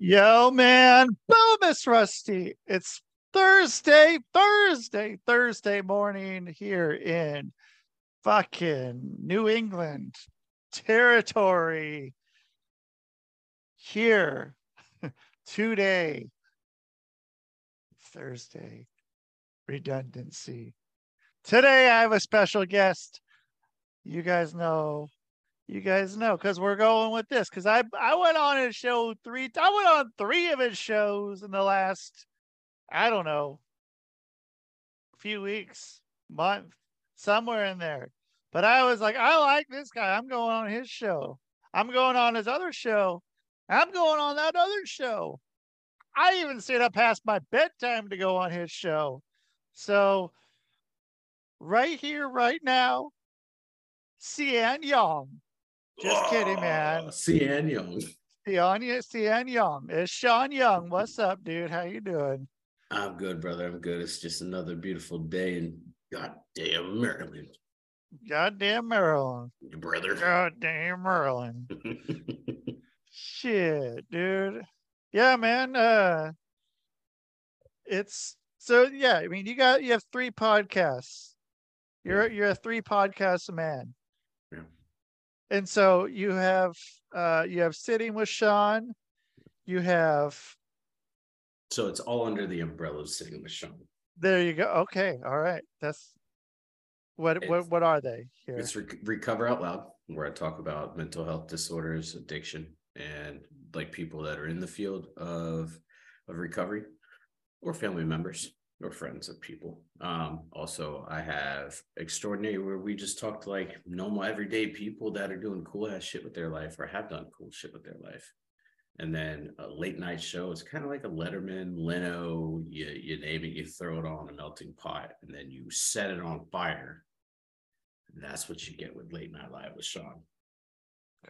Yo, man. Boom, Miss Rusty. It's Thursday, Thursday, Thursday morning here in fucking New England territory. Here today, Thursday, redundancy. Today, I have a special guest. You guys know you guys know because we're going with this because I I went on his show three I went on three of his shows in the last I don't know few weeks month somewhere in there. But I was like I like this guy. I'm going on his show. I'm going on his other show. I'm going on that other show. I even stayed up past my bedtime to go on his show. So right here right now Cian Young just oh, kidding, man. Cian Young. Cian, Cian Young. It's Sean Young. What's up, dude? How you doing? I'm good, brother. I'm good. It's just another beautiful day in goddamn Maryland. Goddamn Maryland. Your Brother. Goddamn Maryland. Shit, dude. Yeah, man. Uh it's so yeah, I mean you got you have three podcasts. You're you're a three podcast man and so you have uh you have sitting with Sean, you have so it's all under the umbrella of sitting with Sean. There you go. Okay, all right. That's what it's, what what are they here? It's Re- Recover Out Loud, where I talk about mental health disorders, addiction, and like people that are in the field of of recovery or family members or friends of people. Um, also, I have extraordinary where we just talk to like normal everyday people that are doing cool ass shit with their life or have done cool shit with their life. And then a late night show is kind of like a Letterman, Leno, you, you name it, you throw it on a melting pot and then you set it on fire. And that's what you get with Late Night Live with Sean.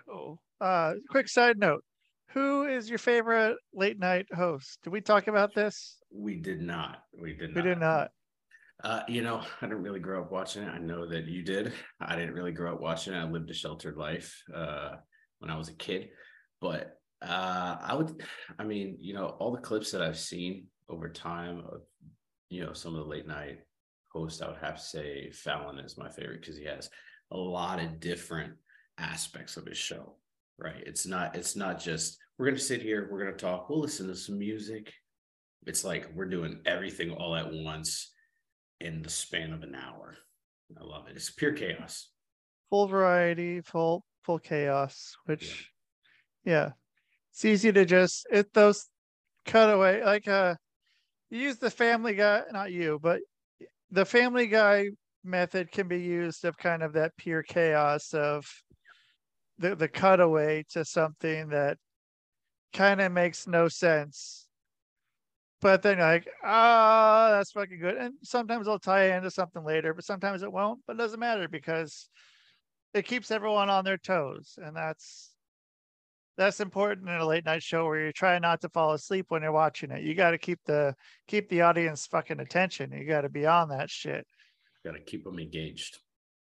Cool. Uh, quick side note who is your favorite late night host? Did we talk about this? We did not. We did not. We did not. Uh, you know, I didn't really grow up watching it. I know that you did. I didn't really grow up watching it. I lived a sheltered life uh, when I was a kid. But uh, I would, I mean, you know, all the clips that I've seen over time of, you know, some of the late night hosts, I would have to say Fallon is my favorite because he has a lot of different aspects of his show right. It's not it's not just we're going to sit here we're going to talk we'll listen to some music. It's like we're doing everything all at once in the span of an hour. I love it. It's pure chaos. Full variety full full chaos which yeah, yeah. it's easy to just it those cutaway like uh you use the family guy not you but the family guy method can be used of kind of that pure chaos of the the cutaway to something that kind of makes no sense. But then like, ah, oh, that's fucking good. And sometimes it'll tie into something later, but sometimes it won't. But it doesn't matter because it keeps everyone on their toes. And that's that's important in a late night show where you're trying not to fall asleep when you're watching it. You got to keep the keep the audience fucking attention. You got to be on that shit. Got to keep them engaged.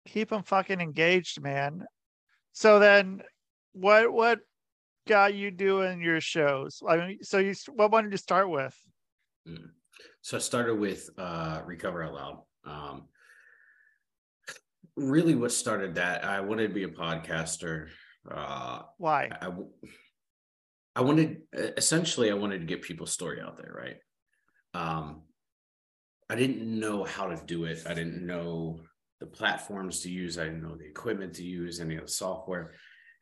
Keep them fucking engaged, man. So then, what what got you doing your shows? I mean, so you what wanted to start with? Mm. So I started with uh, Recover Out Loud. Um, really, what started that? I wanted to be a podcaster. Uh, Why? I, I wanted essentially I wanted to get people's story out there, right? Um, I didn't know how to do it. I didn't know the platforms to use. I didn't know the equipment to use, any of the software.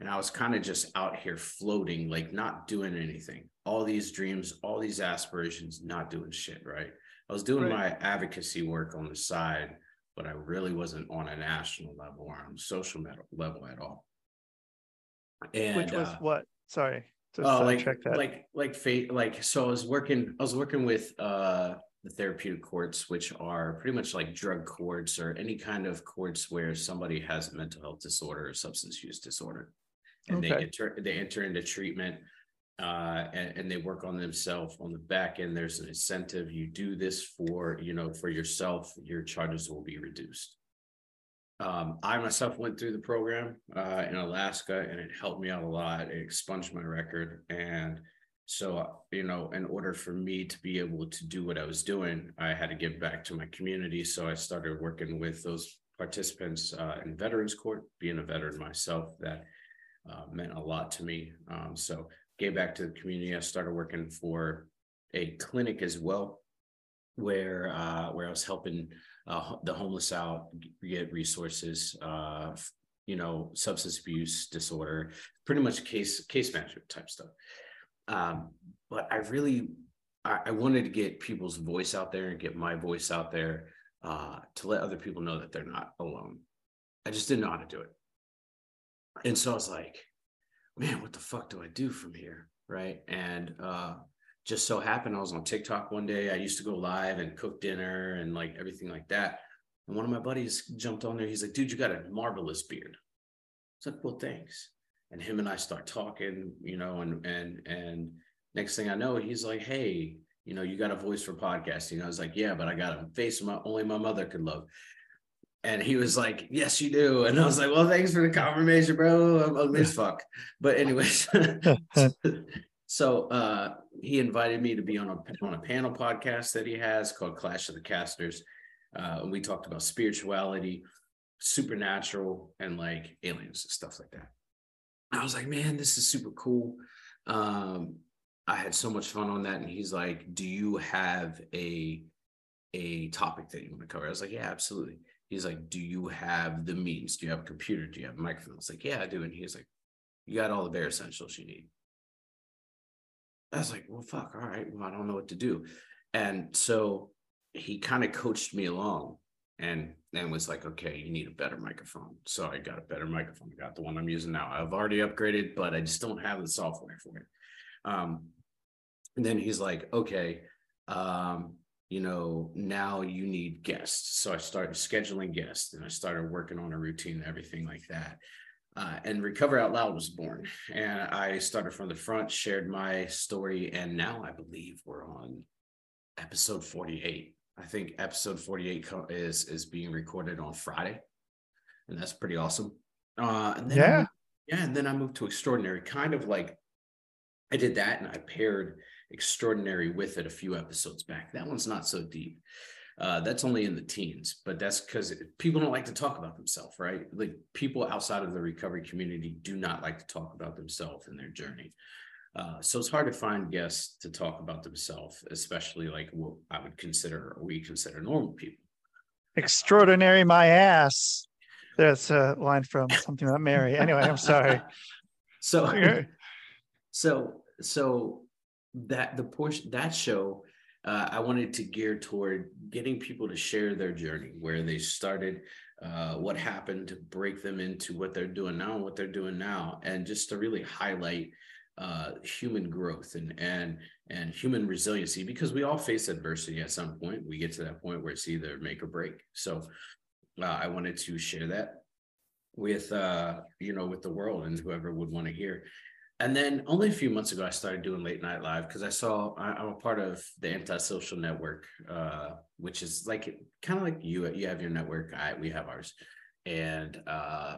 And I was kind of just out here floating, like not doing anything. All these dreams, all these aspirations, not doing shit, right? I was doing right. my advocacy work on the side, but I really wasn't on a national level or on a social level at all. And which was uh, what? Sorry. Oh, like like like fate. Like so, I was working. I was working with uh the therapeutic courts, which are pretty much like drug courts or any kind of courts where somebody has a mental health disorder or substance use disorder, and okay. they enter they enter into treatment uh, and, and, they work on themselves on the back end. There's an incentive. You do this for you know for yourself. Your charges will be reduced. Um, I myself went through the program uh, in Alaska, and it helped me out a lot. It expunged my record and so you know in order for me to be able to do what i was doing i had to give back to my community. So i started working with those participants uh, in veterans court being a veteran myself that uh, meant a lot to me. Um, so gave back to the community. I started working for a clinic as well where uh, where i was helping uh, the homeless out get resources uh, you know substance abuse disorder pretty much case case management type stuff um, but I really I, I, wanted to get people's voice out there and get my voice out there uh, to let other people know that they're not alone. I just didn't know how to do it. And so I was like, man, what the fuck do I do from here? Right. And uh, just so happened I was on TikTok one day. I used to go live and cook dinner and like everything like that. And one of my buddies jumped on there. He's like, dude, you got a marvelous beard. It's like, well, thanks and him and I start talking, you know, and and and next thing I know, he's like, "Hey, you know, you got a voice for podcasting." I was like, "Yeah, but I got a face my only my mother could love." And he was like, "Yes, you do." And I was like, "Well, thanks for the confirmation, bro. I'm ugly as fuck." But anyways, so uh, he invited me to be on a on a panel podcast that he has called Clash of the Casters. Uh, and we talked about spirituality, supernatural, and like aliens and stuff like that. I was like, man, this is super cool. Um, I had so much fun on that. And he's like, do you have a a topic that you want to cover? I was like, yeah, absolutely. He's like, do you have the means? Do you have a computer? Do you have a microphone? I was like, yeah, I do. And he's like, you got all the bare essentials you need. I was like, well, fuck, all right. Well, I don't know what to do. And so he kind of coached me along and and was like, okay, you need a better microphone. So I got a better microphone. I got the one I'm using now. I've already upgraded, but I just don't have the software for it. Um, and then he's like, okay, um, you know, now you need guests. So I started scheduling guests and I started working on a routine and everything like that. Uh, and Recover Out Loud was born. And I started from the front, shared my story, and now I believe we're on episode 48 I think episode 48 is is being recorded on Friday, and that's pretty awesome. Uh, and then yeah, I, yeah, and then I moved to Extraordinary, kind of like I did that, and I paired Extraordinary with it a few episodes back. That one's not so deep. Uh, that's only in the teens, but that's because people don't like to talk about themselves, right? Like people outside of the recovery community do not like to talk about themselves and their journey. Uh, so it's hard to find guests to talk about themselves, especially like what I would consider or we consider normal people. Extraordinary, my ass. That's a line from something about Mary. Anyway, I'm sorry. So, so, so that the portion that show, uh, I wanted to gear toward getting people to share their journey, where they started, uh, what happened to break them into what they're doing now and what they're doing now, and just to really highlight uh, human growth and and and human resiliency because we all face adversity at some point. We get to that point where it's either make or break. So uh, I wanted to share that with uh, you know with the world and whoever would want to hear. And then only a few months ago, I started doing late night live because I saw I, am a part of the Antisocial Network, uh, which is like kind of like you. You have your network, I we have ours, and uh,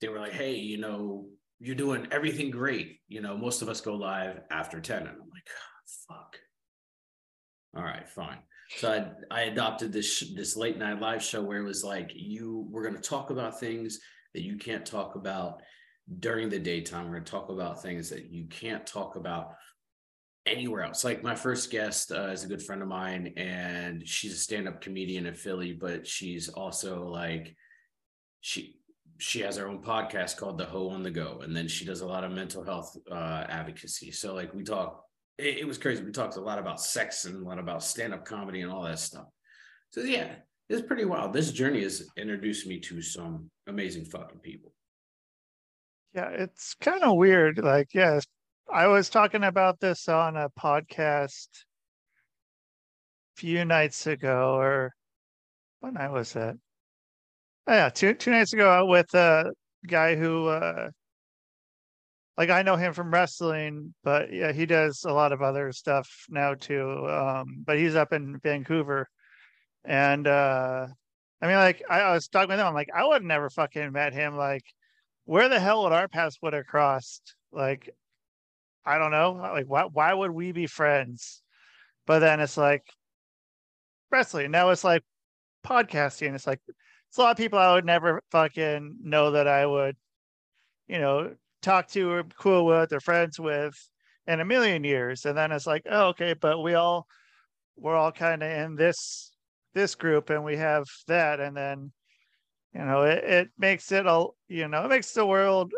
they were like, "Hey, you know, you're doing everything great. You know, most of us go live after 10. And I'm like, fuck. All right, fine. So I, I adopted this this late night live show where it was like you we're going to talk about things that you can't talk about during the daytime. We're going to talk about things that you can't talk about anywhere else. Like my first guest uh, is a good friend of mine, and she's a stand up comedian in Philly, but she's also like she she has her own podcast called The Hoe on the Go, and then she does a lot of mental health uh, advocacy. So like we talk, it, it was crazy. We talked a lot about sex and a lot about stand up comedy and all that stuff. So yeah, it's pretty wild. This journey has introduced me to some amazing fucking people. Yeah, it's kind of weird. Like, yes, I was talking about this on a podcast a few nights ago, or when I was that? Oh, yeah, two two nights ago with a guy who uh like I know him from wrestling, but yeah, he does a lot of other stuff now too. Um, but he's up in Vancouver. And uh I mean like I, I was talking with him, I'm like, I would never fucking met him. Like, where the hell would our paths would have crossed? Like I don't know. Like, why why would we be friends? But then it's like wrestling. Now it's like podcasting. It's like it's a lot of people I would never fucking know that I would, you know, talk to or cool with or friends with in a million years. And then it's like, oh, okay, but we all we're all kind of in this this group and we have that. And then, you know, it, it makes it all, you know, it makes the world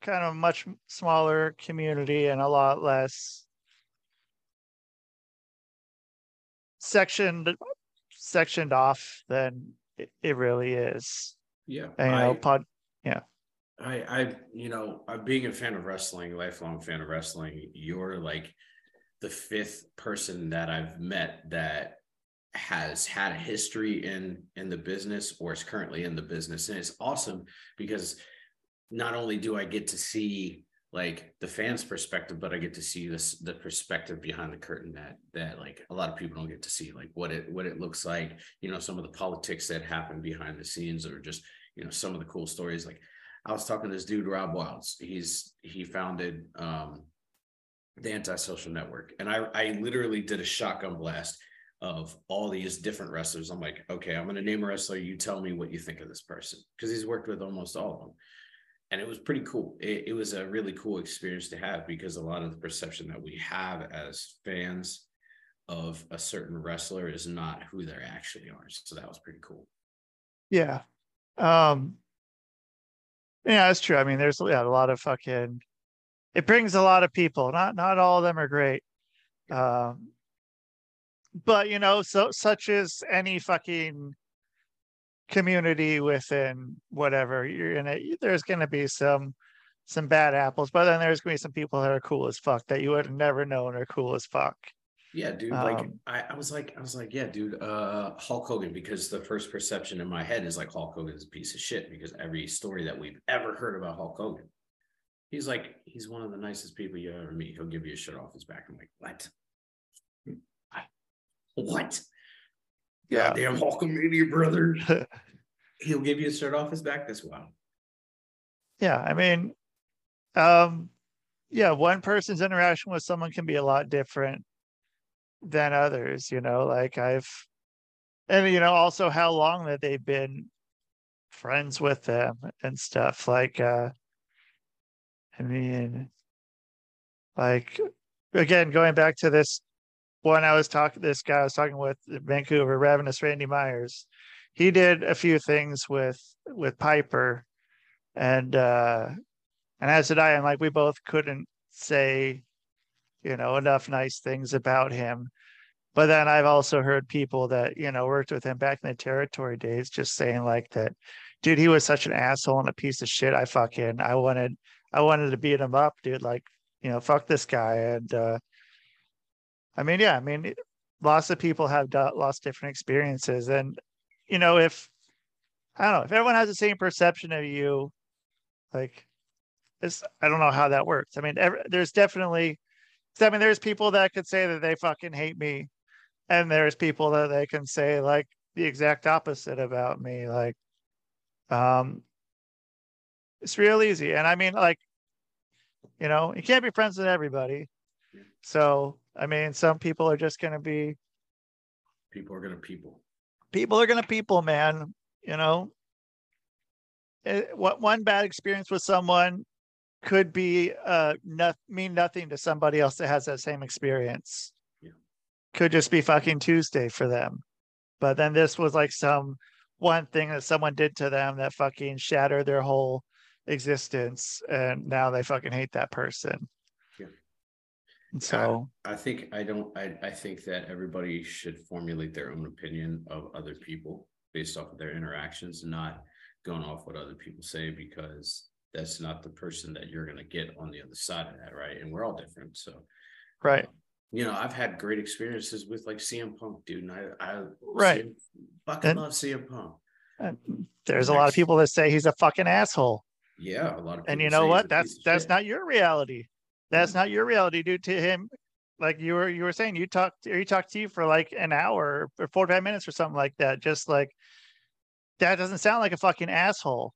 kind of much smaller community and a lot less sectioned sectioned off than it, it really is. Yeah. And, you know, I- pod yeah. I, I, you know, I'm being a fan of wrestling, lifelong fan of wrestling. You're like the fifth person that I've met that has had a history in in the business or is currently in the business, and it's awesome because not only do I get to see like the fans' perspective, but I get to see this the perspective behind the curtain that that like a lot of people don't get to see, like what it what it looks like. You know, some of the politics that happen behind the scenes, or just you know some of the cool stories like I was talking to this dude, Rob Wilds. He's he founded um the anti-social network. And I I literally did a shotgun blast of all these different wrestlers. I'm like, okay, I'm gonna name a wrestler. You tell me what you think of this person. Because he's worked with almost all of them. And it was pretty cool. It, it was a really cool experience to have because a lot of the perception that we have as fans of a certain wrestler is not who they actually are. So that was pretty cool. Yeah. Um yeah, that's true. I mean, there's yeah, a lot of fucking it brings a lot of people. Not not all of them are great. Um but you know, so such as any fucking community within whatever you're in it, there's gonna be some some bad apples, but then there's gonna be some people that are cool as fuck that you would have never known are cool as fuck. Yeah, dude. Like Um, I, I was like, I was like, yeah, dude, uh Hulk Hogan, because the first perception in my head is like Hulk Hogan is a piece of shit because every story that we've ever heard about Hulk Hogan, he's like, he's one of the nicest people you ever meet. He'll give you a shit off his back. I'm like, what? I- What? Yeah. Damn Hulkamania, brother. He'll give you a shirt off his back. That's wild. Yeah, I mean, um, yeah, one person's interaction with someone can be a lot different than others, you know, like I've, and you know, also how long that they've been friends with them and stuff. Like, uh, I mean, like, again, going back to this one I was talking, this guy I was talking with Vancouver, Ravenous Randy Myers, he did a few things with with Piper and uh and as did I, and like we both couldn't say, you know, enough nice things about him. But then I've also heard people that, you know, worked with him back in the territory days just saying like that, dude, he was such an asshole and a piece of shit. I fucking I wanted I wanted to beat him up, dude. Like, you know, fuck this guy. And uh I mean, yeah, I mean lots of people have do- lost different experiences. And, you know, if I don't know, if everyone has the same perception of you, like it's I don't know how that works. I mean, ev there's definitely, I mean, there's people that could say that they fucking hate me, and there's people that they can say like the exact opposite about me. Like, um, it's real easy, and I mean, like, you know, you can't be friends with everybody. So, I mean, some people are just gonna be People are gonna people. people are gonna people, man. You know, it, what one bad experience with someone could be uh not mean nothing to somebody else that has that same experience. Yeah. Could just be fucking Tuesday for them. But then this was like some one thing that someone did to them that fucking shattered their whole existence and now they fucking hate that person. So I think I don't I, I think that everybody should formulate their own opinion of other people based off of their interactions, not going off what other people say because that's not the person that you're gonna get on the other side of that, right? And we're all different. So right. you know, I've had great experiences with like CM Punk, dude. And I I Right. CM fucking And- love CM Punk. And there's a lot of people that say he's a fucking asshole. Yeah, a lot of and you know what that's that's shit. not your reality that's not your reality due to him like you were you were saying you talked or he talked to you for like an hour or 45 minutes or something like that just like that doesn't sound like a fucking asshole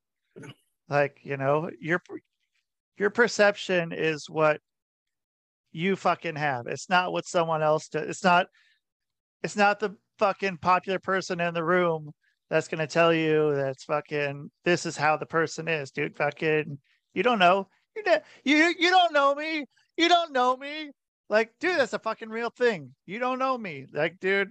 like you know your your perception is what you fucking have. It's not what someone else does. It's not it's not the fucking popular person in the room that's gonna tell you that's fucking this is how the person is, dude. Fucking you don't know. You you you don't know me. You don't know me. Like, dude, that's a fucking real thing. You don't know me. Like, dude,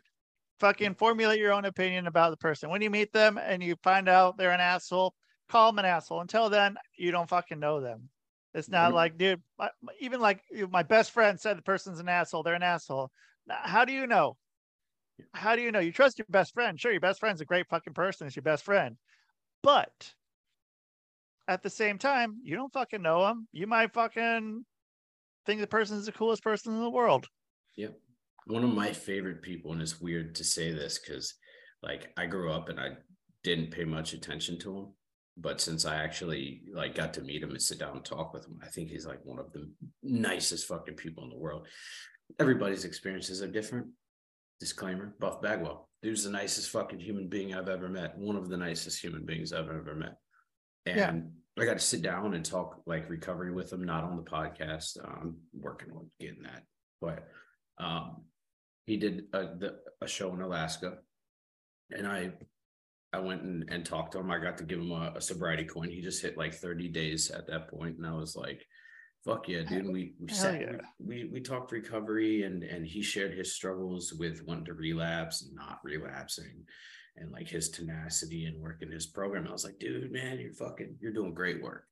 fucking formulate your own opinion about the person. When you meet them and you find out they're an asshole, call them an asshole. Until then, you don't fucking know them. It's not like, dude, even like my best friend said the person's an asshole. They're an asshole. How do you know? How do you know? You trust your best friend. Sure, your best friend's a great fucking person. It's your best friend. But at the same time, you don't fucking know them. You might fucking think the person is the coolest person in the world. Yep. One of my favorite people, and it's weird to say this because like I grew up and I didn't pay much attention to him but since I actually like got to meet him and sit down and talk with him, I think he's like one of the nicest fucking people in the world. Everybody's experiences are different. Disclaimer: Buff Bagwell, dude's the nicest fucking human being I've ever met. One of the nicest human beings I've ever met. And. I got to sit down and talk like recovery with him, not on the podcast. I'm working on getting that, but um, he did a, the, a show in Alaska, and I I went and, and talked to him. I got to give him a, a, sobriety coin. He just hit like 30 days at that point, and I was like, "Fuck yeah, dude!" We we sat, yeah. we, we, we talked recovery, and and he shared his struggles with wanting to relapse and not relapsing, and like his tenacity and working his program. I was like, "Dude, man, you're fucking, you're doing great work."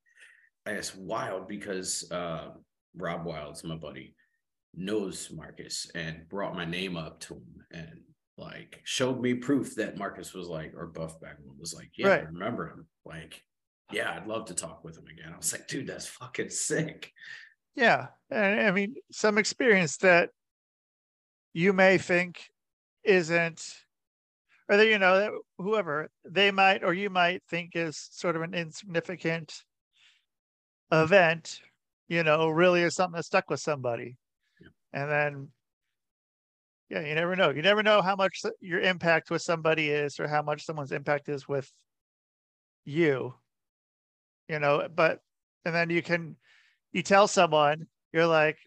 And it's wild because uh, Rob Wild's my buddy, knows Marcus and brought my name up to him, and like showed me proof that Marcus was like, or Buff Bagwell was like, yeah, right. I remember him. Like, yeah, I'd love to talk with him again. I was like, dude, that's fucking sick. Yeah. And I mean, some experience that you may think isn't, or that, you know, that whoever they might, or you might think is sort of an insignificant event, you know, really is something that stuck with somebody. Yeah. And then yeah, you never know. You never know how much your impact with somebody is or how much someone's impact is with you. You know, but and then you can you tell someone, you're like,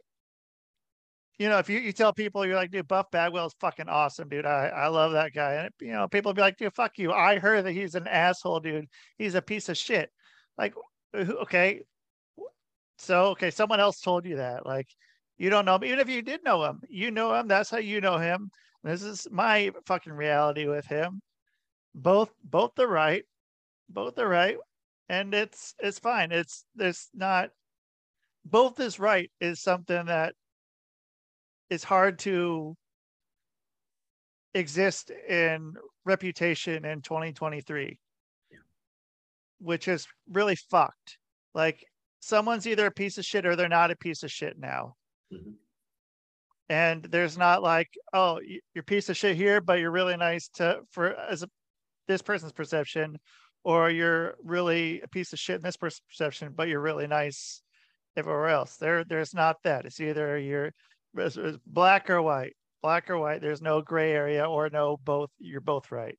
you know, if you, you tell people you're like, dude, Buff Bagwell's fucking awesome, dude. I, I love that guy. And you know, people be like, dude, fuck you. I heard that he's an asshole, dude. He's a piece of shit. Like, uh, okay. So okay, someone else told you that. Like, you don't know him. Even if you did know him, you know him. That's how you know him. This is my fucking reality with him. Both both the right, both the right, and it's it's fine. It's there's not both is right is something that is hard to exist in reputation in 2023 yeah. which is really fucked like someone's either a piece of shit or they're not a piece of shit now Mm-hmm. And there's not like, oh, you're piece of shit here, but you're really nice to for as a, this person's perception, or you're really a piece of shit in this person's perception, but you're really nice everywhere else. There, there's not that. It's either you're it's, it's black or white, black or white. There's no gray area or no both. You're both right.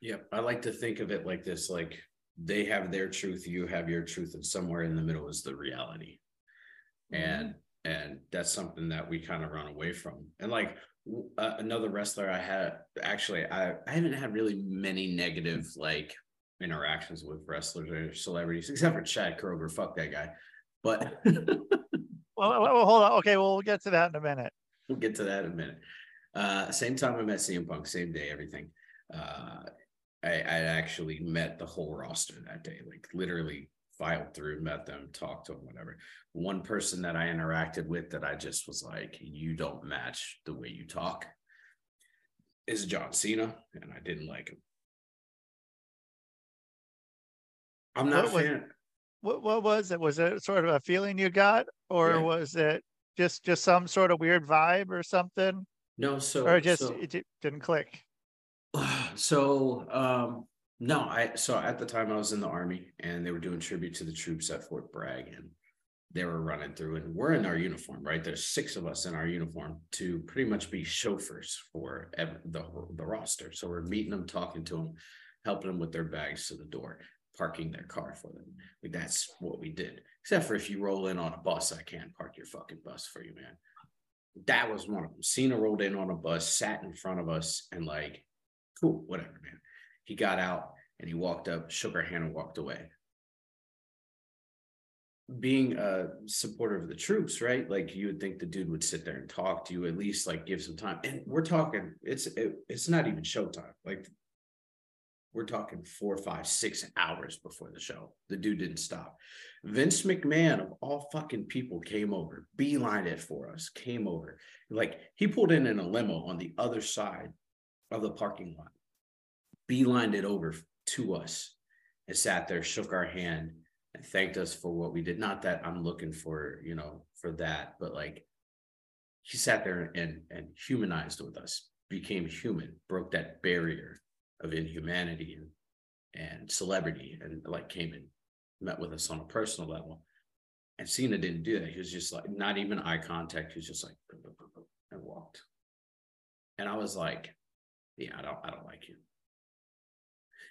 Yeah, I like to think of it like this: like they have their truth, you have your truth, and somewhere in the middle is the reality. Mm-hmm. And and that's something that we kind of run away from and like uh, another wrestler i had actually I, I haven't had really many negative like interactions with wrestlers or celebrities except for chad kroeger fuck that guy but well, well, hold on okay well we'll get to that in a minute we'll get to that in a minute uh same time i met cm punk same day everything uh I, I actually met the whole roster that day like literally filed through, met them, talked to them, whatever. One person that I interacted with that I just was like, you don't match the way you talk is John Cena, and I didn't like him. I'm not what, fan. What what was it? Was it sort of a feeling you got, or yeah. was it just just some sort of weird vibe or something? No, so or just so, it didn't click. So um no, I so at the time I was in the army and they were doing tribute to the troops at Fort Bragg and they were running through and we're in our uniform, right? There's six of us in our uniform to pretty much be chauffeurs for the, the roster. So we're meeting them, talking to them, helping them with their bags to the door, parking their car for them. Like that's what we did. Except for if you roll in on a bus, I can't park your fucking bus for you, man. that was one of them. Cena rolled in on a bus, sat in front of us, and like, cool, whatever, man. He got out and he walked up, shook our hand, and walked away. Being a supporter of the troops, right? Like you would think the dude would sit there and talk to you, at least like give some time. And we're talking, it's it, it's not even showtime. Like we're talking four, five, six hours before the show. The dude didn't stop. Vince McMahon, of all fucking people, came over, beelined it for us, came over. Like he pulled in in a limo on the other side of the parking lot, beelined it over to us, and sat there, shook our hand, and thanked us for what we did. Not that I'm looking for, you know, for that, but like he sat there and and humanized with us, became human, broke that barrier of inhumanity and and celebrity and like came and met with us on a personal level. And Cena didn't do that. He was just like not even eye contact. He was just like and walked. And I was like, yeah, I don't I don't like you.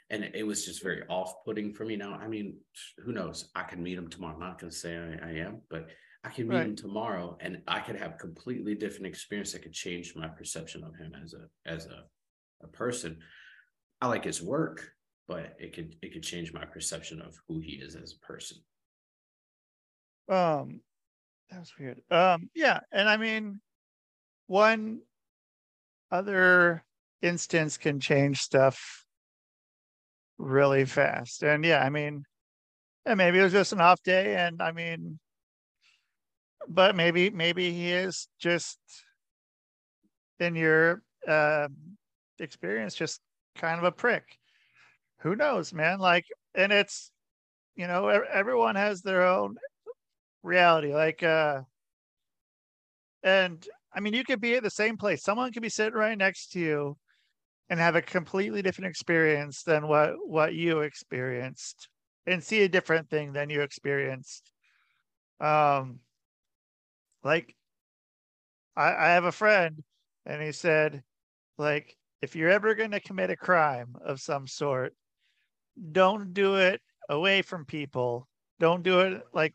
And it was just very off-putting for me now. I mean, who knows? I can meet him tomorrow. I'm not gonna say I, I am, but I can meet right. him tomorrow and I could have completely different experience that could change my perception of him as a as a, a person I like his work, but it could it could change my perception of who he is as a person. Um, that was weird. Um, yeah, and I mean, one other instance can change stuff really fast, and yeah, I mean, and maybe it was just an off day, and I mean, but maybe maybe he is just in your uh, experience just kind of a prick. Who knows, man? Like, and it's, you know, everyone has their own reality. Like, uh, and I mean, you could be at the same place. Someone could be sitting right next to you and have a completely different experience than what what you experienced and see a different thing than you experienced. Um, like, I, I have a friend, and he said, like, if you're ever going to commit a crime of some sort, don't do it away from people. Don't do it like,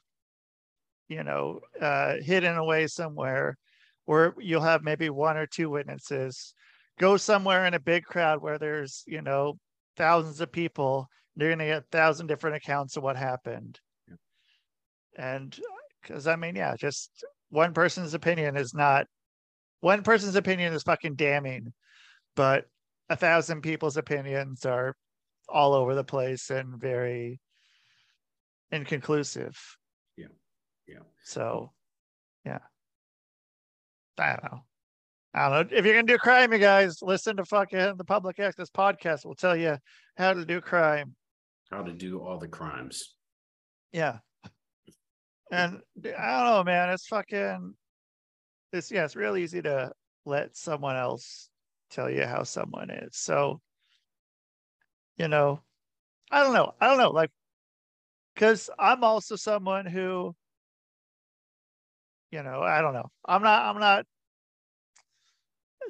you know, uh, hidden away somewhere where you'll have maybe one or two witnesses. Go somewhere in a big crowd where there's, you know, thousands of people. They're going to get a thousand different accounts of what happened. Yeah. And because I mean, yeah, just one person's opinion is not one person's opinion is fucking damning but a thousand people's opinions are all over the place and very inconclusive. Yeah. Yeah. So, yeah. I don't know. I don't know. If you're gonna do crime, you guys listen to fucking the Public Access podcast. We'll tell you how to do crime. How to do all the crimes. Yeah. And I don't know, man. It's fucking. It's yeah. It's real easy to let someone else tell you how someone is. So, you know, I don't know. I don't know. Like, because I'm also someone who, you know, I don't know. I'm not, I'm not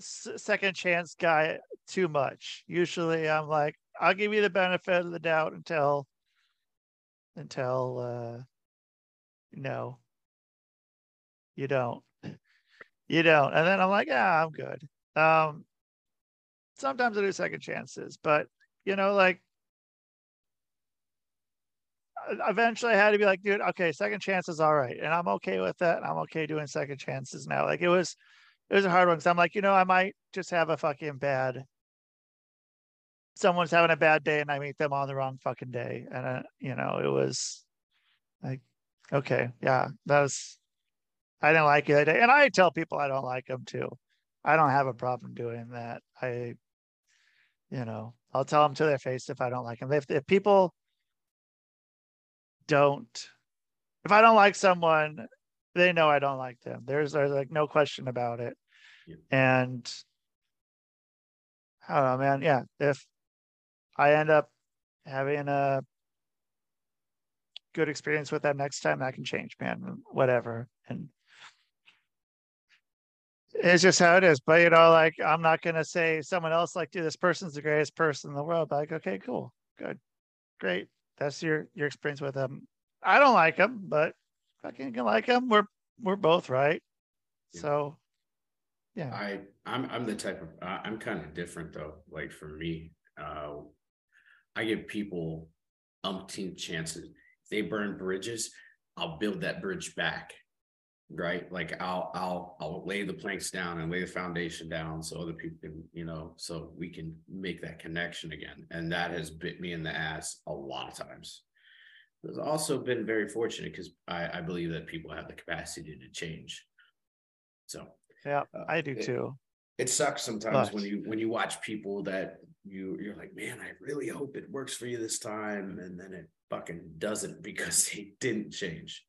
second chance guy too much. Usually I'm like, I'll give you the benefit of the doubt until, until, uh, no, you don't, you don't. And then I'm like, yeah, I'm good. Um, sometimes I do second chances, but you know, like eventually I had to be like, dude, okay, second chance is all right. And I'm okay with that. And I'm okay doing second chances now. Like it was, it was a hard one. Cause I'm like, you know, I might just have a fucking bad, someone's having a bad day and I meet them on the wrong fucking day. And, uh, you know, it was like, okay, yeah, that was, I didn't like it that day. And I tell people I don't like them too. I don't have a problem doing that. I you know, I'll tell them to their face if I don't like them. If if people don't, if I don't like someone, they know I don't like them. There's there's like no question about it. Yeah. And I don't know, man. Yeah, if I end up having a good experience with them next time, that can change, man. Whatever. And it's just how it is. But you know, like I'm not gonna say someone else like, dude, this person's the greatest person in the world. But like, okay, cool, good, great. That's your your experience with them. I don't like them, but fucking can like them. We're we're both right. Yeah. So Yeah. I I'm I'm the type of uh, I'm kind of different though. Like for me, uh, I give people umpteen chances. If they burn bridges, I'll build that bridge back. Right. Like I'll I'll I'll lay the planks down and lay the foundation down so other people can, you know, so we can make that connection again. And that has bit me in the ass a lot of times. It's also been very fortunate because I, I believe that people have the capacity to change. So Yeah, uh, I do it- too. it sucks sometimes when you when you watch people that you you're like man i really hope it works for you this time and then it fucking doesn't because they didn't change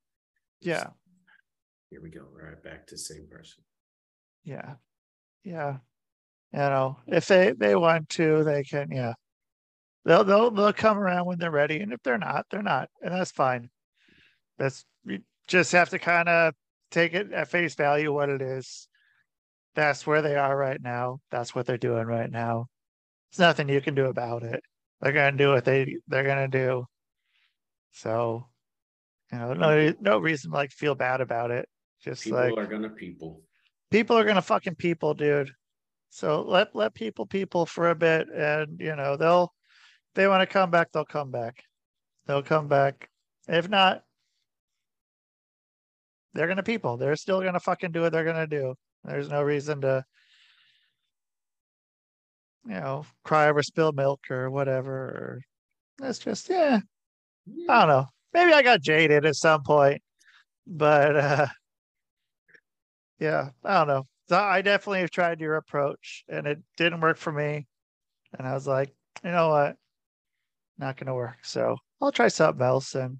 Yeah. Here we go right back to same person Yeah. Yeah. You know, if they they want to, they can, yeah. They'll they'll they'll come around when they're ready. And if they're not, they're not. And that's fine. That's you just have to kind of take it at face value what it is. That's where they are right now. That's what they're doing right now. There's nothing you can do about it. They're gonna do what they they're gonna do. So, you know, no no reason to like feel bad about it. Just people like are gonna people people are gonna fucking people, dude. So let let people people for a bit, and you know they'll they want to come back, they'll come back, they'll come back. If not, they're gonna people. They're still gonna fucking do what they're gonna do. There's no reason to, you know, cry over spilled milk or whatever. That's just yeah, I don't know. Maybe I got jaded at some point, but uh yeah, I don't know. So I definitely have tried your approach and it didn't work for me. And I was like, you know what? Not gonna work. So I'll try something else and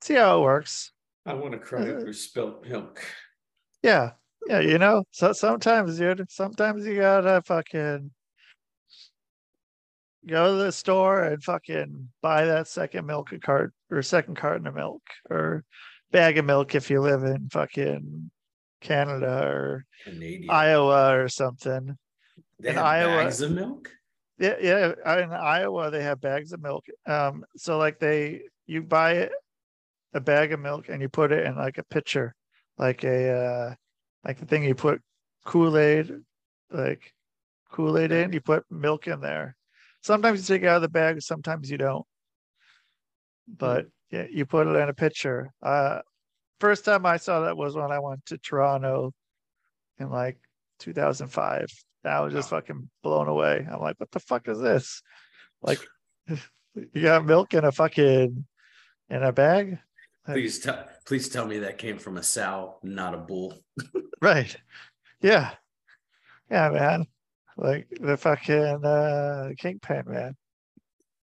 see how it works. i want to cry over spilt milk Yeah. Yeah, you know, so sometimes, dude, sometimes you gotta fucking go to the store and fucking buy that second milk cart or second carton of milk or bag of milk if you live in fucking Canada or canadian Iowa or something. they in have Iowa- bags of milk Yeah, yeah. uh, In Iowa, they have bags of milk. Um, so like they, you buy it, a bag of milk, and you put it in like a pitcher, like a, uh, like the thing you put Kool Aid, like Kool Aid in. You put milk in there. Sometimes you take it out of the bag, sometimes you don't. But yeah, you put it in a pitcher. Uh, first time I saw that was when I went to Toronto in like 2005. I was just fucking blown away. I'm like, what the fuck is this? Like, you got milk in a fucking in a bag, please tell please tell me that came from a sow not a bull right? Yeah, yeah, man. Like the fucking uh kingpin, man.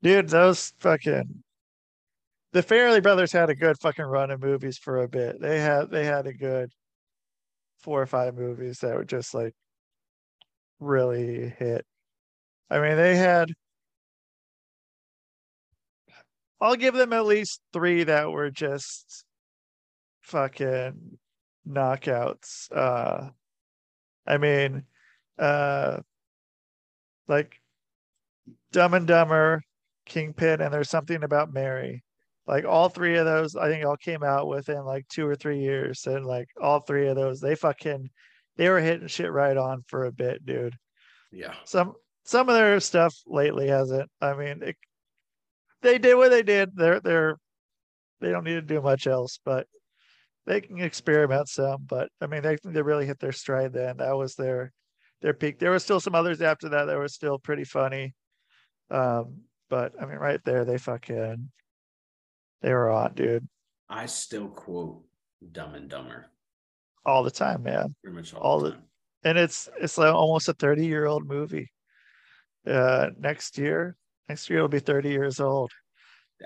Dude, those fucking the Farrelly brothers had a good fucking run of movies for a bit. They had they had a good four or five movies that were just like really hit. I mean, they had I'll give them at least three that were just fucking knockouts. Uh I mean, uh like Dumb and Dumber, Kingpin, and there's something about Mary. Like all three of those, I think all came out within like two or three years. And like all three of those, they fucking they were hitting shit right on for a bit, dude. yeah Some some of their stuff lately hasn't. I mean, it, they did what they did. They're they're they don't need to do much else, but they can experiment some. But I mean, they they really hit their stride then. That was their their peak. There were still some others after that that were still pretty funny. Um, but I mean, right there, they fucking they were on, dude, i still quote dumb and dumber all the time, man. pretty much all, All the time And it's it's like almost a 30 year old movie. Uh, next year, next year it'll be 30 years old.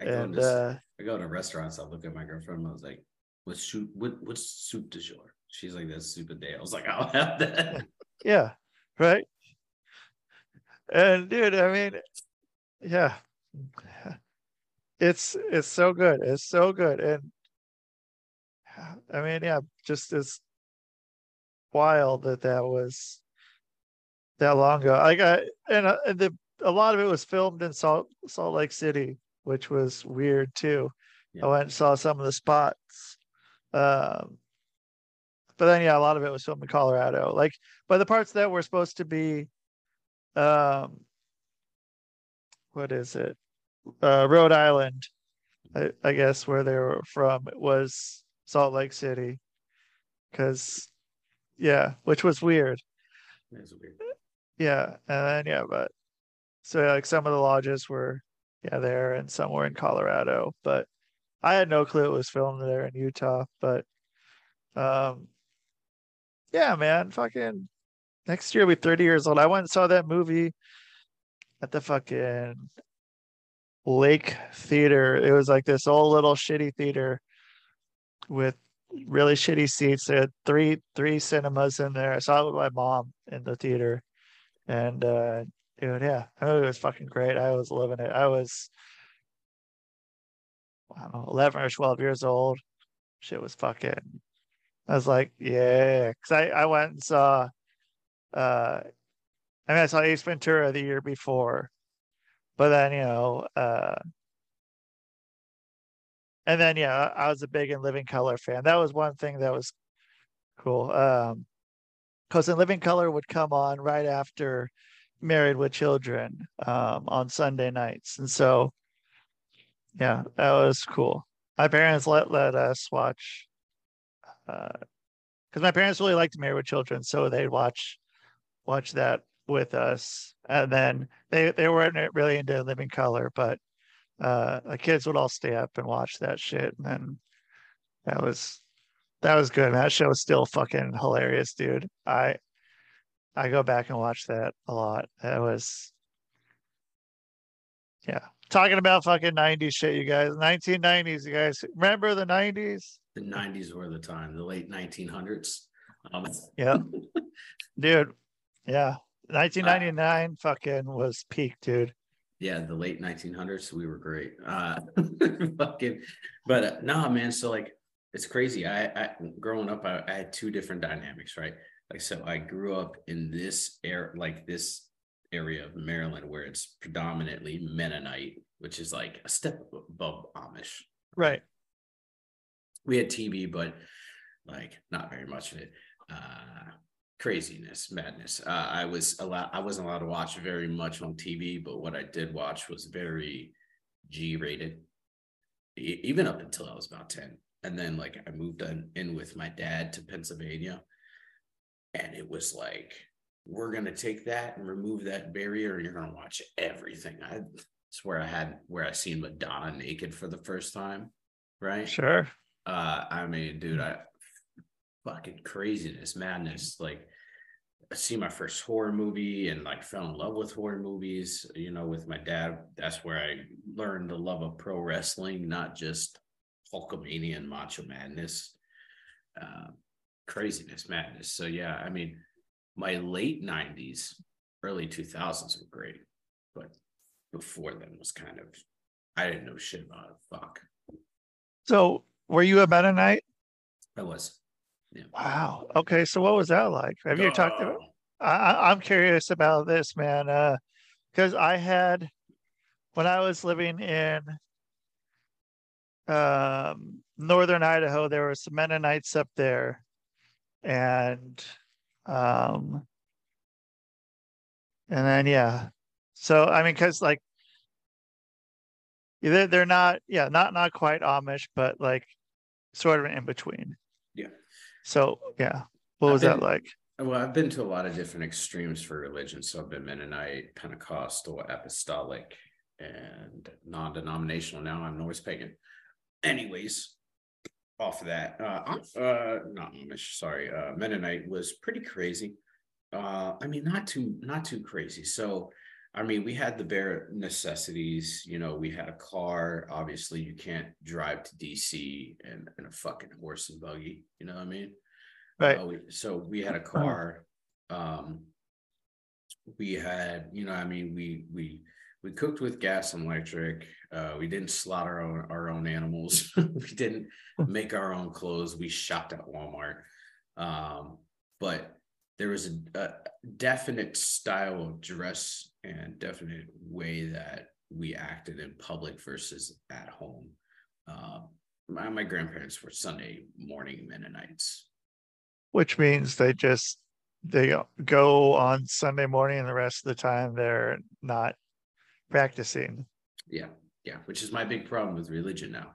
I go, And to, uh, I go to restaurants. I look at my girlfriend. I was like, "What's soup? What what's soup du jour?" She's like, "That's soup a day." I was like, "I'll have that." Yeah, right. And dude, I mean, yeah, it's it's so good. It's so good, and I mean, yeah, just as wild that that was that long ago. Like I and, uh, and the a lot of it was filmed in Salt Salt Lake City, which was weird too. Yeah. I went and saw some of the spots. Um, but then yeah, a lot of it was filmed in Colorado. Like, but the parts that were supposed to be, um, what is it, uh, Rhode Island, I, I guess where they were from was Salt Lake City, because yeah, which was weird. That's weird. Yeah, and then yeah, but so like some of the lodges were yeah there, and some were in Colorado, but I had no clue it was filmed there in Utah. But um, yeah, man, fucking next year we 30 years old. I went and saw that movie at the fucking Lake Theater. It was like this old little shitty theater with really shitty seats. They had three three cinemas in there. I saw it with my mom in the theater, and uh, dude, yeah, it was fucking great. I was loving it. I was, I don't know, eleven or twelve years old. Shit was fucking. I was like, yeah, because I I went and saw. Uh, I mean, I saw Ace Ventura the year before, but then you know, uh, and then yeah, I was a big In Living Color fan. That was one thing that was cool. Um, because In Living Color would come on right after Married with Children um, on Sunday nights, and so yeah, that was cool. My parents let let us watch, because uh, my parents really liked Married with Children, so they'd watch watch that with us, and then they they weren't really into Living Color, but uh, the kids would all stay up and watch that shit, and then that was that was good. That show is still fucking hilarious, dude. I I go back and watch that a lot. That was yeah. Talking about fucking 90s shit, you guys. 1990s, you guys. Remember the 90s? The 90s were the time, the late 1900s. Um, yeah. dude. Yeah. 1999 uh, fucking was peak, dude. Yeah, the late 1900s, we were great. Uh, fucking, but uh, nah, man. So like, it's crazy. I, I growing up, I, I had two different dynamics, right? Like, so I grew up in this air, like this area of Maryland where it's predominantly Mennonite, which is like a step above Amish. Right. We had TV, but like not very much of it. Uh, craziness, madness. Uh, I was allowed. I wasn't allowed to watch very much on TV, but what I did watch was very G-rated, e- even up until I was about ten. And then, like, I moved on, in with my dad to Pennsylvania, and it was like, we're gonna take that and remove that barrier. and You're gonna watch everything. I swear I had where I seen Madonna naked for the first time, right? Sure. Uh, I mean, dude, I fucking craziness, madness. Like I see my first horror movie and like fell in love with horror movies, you know, with my dad. That's where I learned the love of pro wrestling, not just Hulkamania and Macho Madness. Uh, craziness, madness. So yeah, I mean, my late 90s, early 2000s were great, but before then was kind of I didn't know shit about it. Fuck. So were you a Mennonite? I was. Yeah. Wow. Okay. So what was that like? Have you talked about? I, I'm curious about this, man. Uh, because I had when I was living in um, northern Idaho, there were some Mennonites up there, and um, and then yeah. So I mean, because like they're they're not yeah not not quite Amish, but like sort of in between. So yeah, what was been, that like? Well, I've been to a lot of different extremes for religion. So I've been Mennonite, Pentecostal, Apostolic, and non-denominational. Now I'm Norse pagan. Anyways, off of that, uh, uh, not Amish, sorry, uh, Mennonite was pretty crazy. Uh, I mean, not too, not too crazy. So I mean, we had the bare necessities. You know, we had a car. Obviously, you can't drive to DC and in a fucking horse and buggy. You know what I mean? Right. Uh, we, so we had a car. Um, we had, you know, I mean, we we we cooked with gas and electric. Uh, we didn't slaughter our own, our own animals. we didn't make our own clothes. We shopped at Walmart. Um, but there was a, a, definite style of dress and definite way that we acted in public versus at home. Uh, my, my grandparents were Sunday morning Mennonites. which means they just they go on Sunday morning and the rest of the time they're not practicing. Yeah, yeah, which is my big problem with religion now.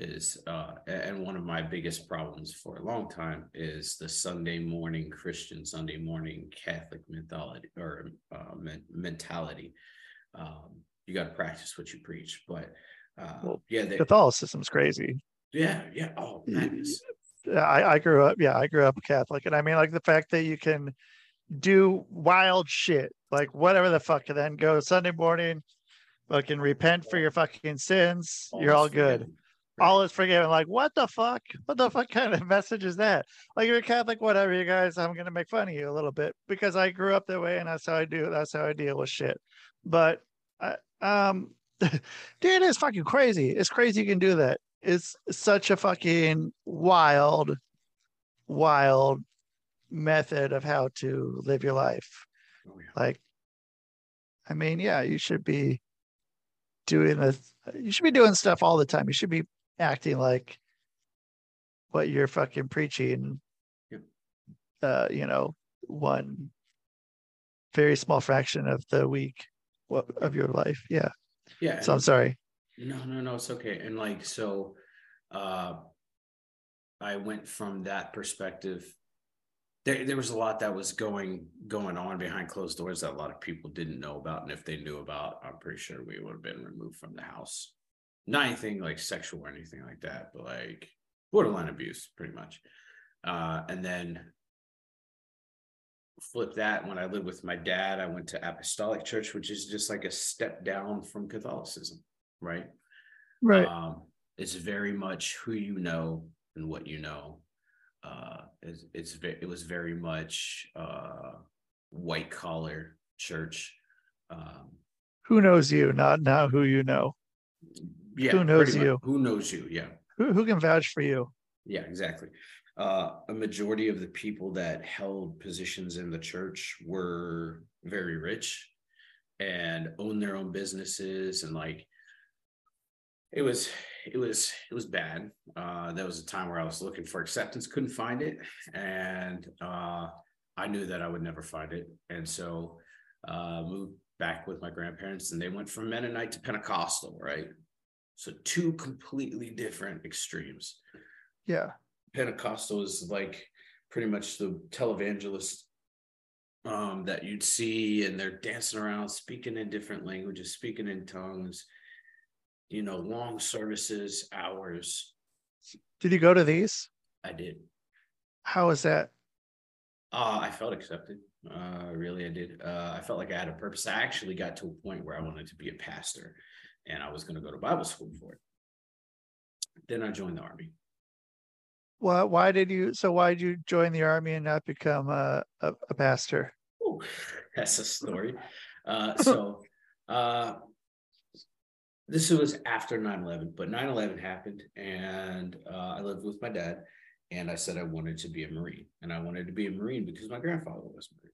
Is uh, and one of my biggest problems for a long time is the Sunday morning Christian, Sunday morning Catholic mentality or uh, men- mentality. Um, you got to practice what you preach, but uh, well, yeah, they, Catholicism's crazy. Yeah, yeah. Oh, madness. I, I grew up, yeah, I grew up Catholic. And I mean, like the fact that you can do wild shit, like whatever the fuck, and then go Sunday morning, fucking repent for your fucking sins. All you're all good. All is forgiven. Like, what the fuck? What the fuck kind of message is that? Like, you're Catholic, whatever, you guys, I'm going to make fun of you a little bit because I grew up that way and that's how I do. That's how I deal with shit. But, I, um, dude, it's fucking crazy. It's crazy you can do that. It's such a fucking wild, wild method of how to live your life. Oh, yeah. Like, I mean, yeah, you should be doing this. You should be doing stuff all the time. You should be acting like what you're fucking preaching. Uh, you know, one very small fraction of the week of your life. Yeah. Yeah. So I'm sorry. No, no, no, it's okay. And like so uh I went from that perspective. There, there was a lot that was going going on behind closed doors that a lot of people didn't know about. And if they knew about, I'm pretty sure we would have been removed from the house. Not anything like sexual or anything like that, but like borderline abuse, pretty much. Uh, and then flip that when I lived with my dad, I went to Apostolic Church, which is just like a step down from Catholicism right? Right. Um, it's very much who you know and what you know. Uh, it's, it's it was very much uh, white collar church. Um, who knows you? Not now who you know. Yeah. Who knows you? Who knows you? Yeah. Who who can vouch for you? Yeah, exactly. Uh, a majority of the people that held positions in the church were very rich and owned their own businesses and like it was it was it was bad uh there was a time where i was looking for acceptance couldn't find it and uh i knew that i would never find it and so uh moved back with my grandparents and they went from mennonite to pentecostal right so two completely different extremes yeah pentecostal is like pretty much the televangelist um that you'd see and they're dancing around speaking in different languages speaking in tongues you know, long services, hours. Did you go to these? I did. How was that? Uh, I felt accepted. Uh, really, I did. Uh, I felt like I had a purpose. I actually got to a point where I wanted to be a pastor and I was going to go to Bible school for it. Then I joined the army. Well, why did you? So why did you join the army and not become a, a, a pastor? Ooh, that's a story. Uh, so uh, this was after 9-11 but 9-11 happened and uh, i lived with my dad and i said i wanted to be a marine and i wanted to be a marine because my grandfather was marine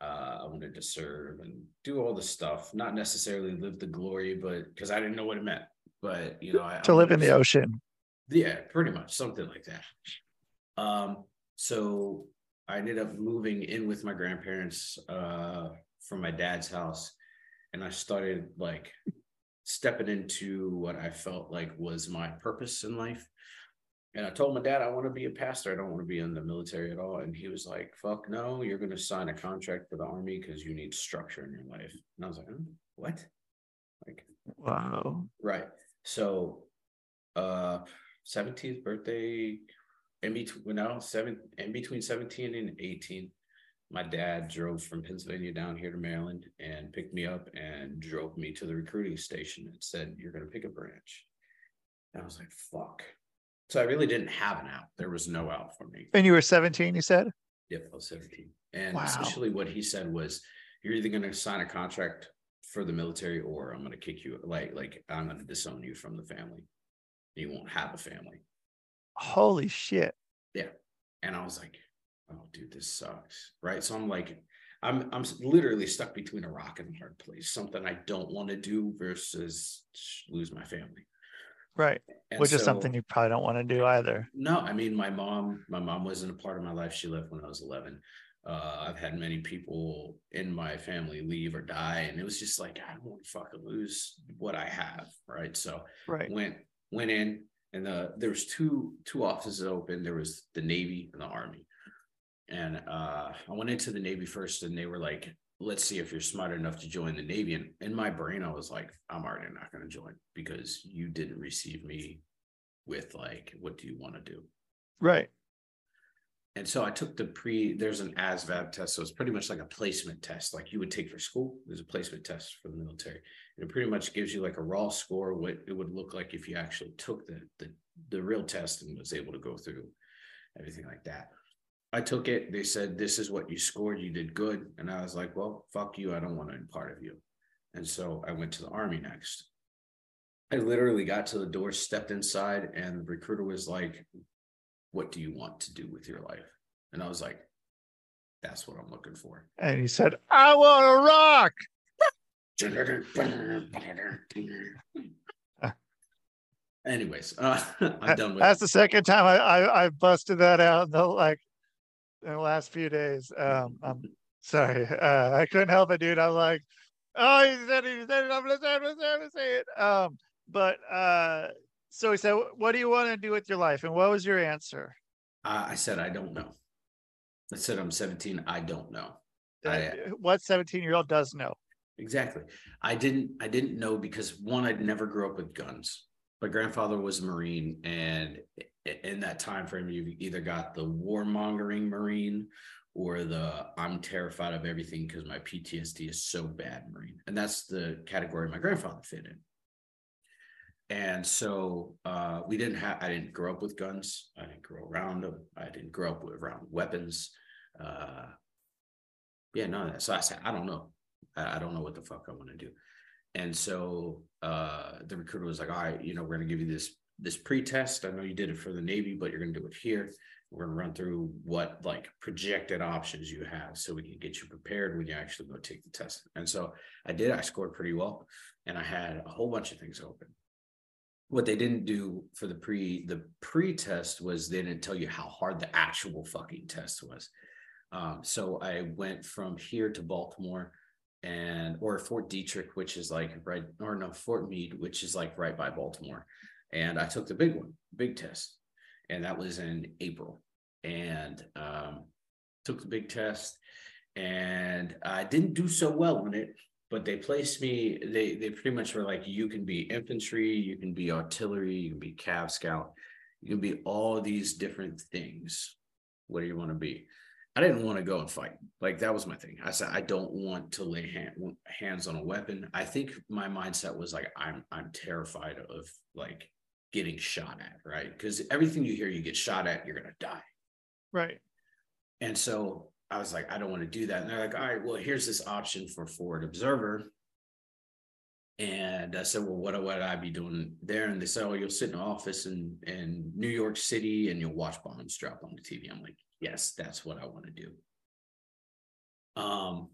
uh, i wanted to serve and do all the stuff not necessarily live the glory but because i didn't know what it meant but you know I, to I live in the ocean yeah pretty much something like that um, so i ended up moving in with my grandparents uh, from my dad's house and i started like stepping into what I felt like was my purpose in life. And I told my dad, I want to be a pastor. I don't want to be in the military at all. And he was like, fuck no, you're going to sign a contract for the army because you need structure in your life. And I was like, oh, what? Like, wow. Right. So, uh, 17th birthday, in between, now, seven, in between 17 and 18, my dad drove from Pennsylvania down here to Maryland and picked me up and drove me to the recruiting station and said, You're going to pick a branch. And I was like, Fuck. So I really didn't have an out. There was no out for me. And you were 17, you said? Yep, I was 17. And wow. essentially what he said was, You're either going to sign a contract for the military or I'm going to kick you, like, like I'm going to disown you from the family. You won't have a family. Holy shit. Yeah. And I was like, oh dude this sucks right so i'm like i'm i'm literally stuck between a rock and a hard place something i don't want to do versus lose my family Right. And Which is something you probably don't want to do either. No, I mean, my mom, my mom wasn't a part of my life. She left when I was 11. Uh, I've had many people in my family leave or die, and it was just like I don't want to fucking lose what I have, right? So Right. went went in, and the there was two two offices open. There was the Navy and the Army, and uh, I went into the Navy first, and they were like, "Let's see if you're smart enough to join the Navy." And in my brain, I was like, "I'm already not going to join because you didn't receive me with like, what do you want to do?" Right. And so I took the pre, there's an ASVAB test. So it's pretty much like a placement test, like you would take for school. There's a placement test for the military. And it pretty much gives you like a raw score, what it would look like if you actually took the, the, the real test and was able to go through everything like that. I took it. They said, this is what you scored. You did good. And I was like, well, fuck you. I don't want any part of you. And so I went to the army next. I literally got to the door, stepped inside, and the recruiter was like, what do you want to do with your life? And I was like, that's what I'm looking for. And he said, I want to rock. Anyways, uh, I'm done with That's the second time I, I, I busted that out in the like in the last few days. Um, I'm sorry. Uh, I couldn't help it, dude. I'm like, oh, he said it, he said it. I'm gonna say it, I'm gonna say it, I'm gonna say it. Um, but uh, so he said, what do you want to do with your life? And what was your answer? Uh, I said, I don't know. I said, I'm 17. I don't know. I- Uh, what 17 year old does know? Exactly. I didn't I didn't know because one, I'd never grew up with guns. My grandfather was a Marine, and in that time frame, you've either got the warmongering Marine or the I'm terrified of everything because my PTSD is so bad Marine. And that's the category my grandfather fit in. And so uh, we didn't have, I didn't grow up with guns. I didn't grow around them. I didn't grow up with, around weapons. Uh, yeah, none of that. So I said, I don't know. I, I don't know what the fuck I want to do. And so uh, the recruiter was like, all right, you know, we're going to give you this this pre-test. I know you did it for the Navy, but you're going to do it here. We're going to run through what like projected options you have so we can get you prepared when you actually go take the test. And so I did. I scored pretty well, and I had a whole bunch of things open. What they didn't do for the pre the pre-test was they didn't tell you how hard the actual fucking test was. Um, so I went from here to Baltimore and or Fort Detrick, which is like right or no Fort Meade, which is like right by Baltimore. And I took the big one, big test, and that was in April. And um, took the big test, and I didn't do so well on it. But they placed me. They they pretty much were like, you can be infantry, you can be artillery, you can be Cav Scout, you can be all these different things. What do you want to be? I didn't want to go and fight. Like that was my thing. I said I don't want to lay hand, hands on a weapon. I think my mindset was like I'm I'm terrified of like getting shot at, right? Because everything you hear you get shot at, you're gonna die. Right. And so I was like, I don't want to do that. And they're like, all right, well, here's this option for forward observer. And I said, well, what would I be doing there? And they said, oh, you'll sit in an office in, in New York City and you'll watch bombs drop on the TV. I'm like, yes, that's what I want to do. Um,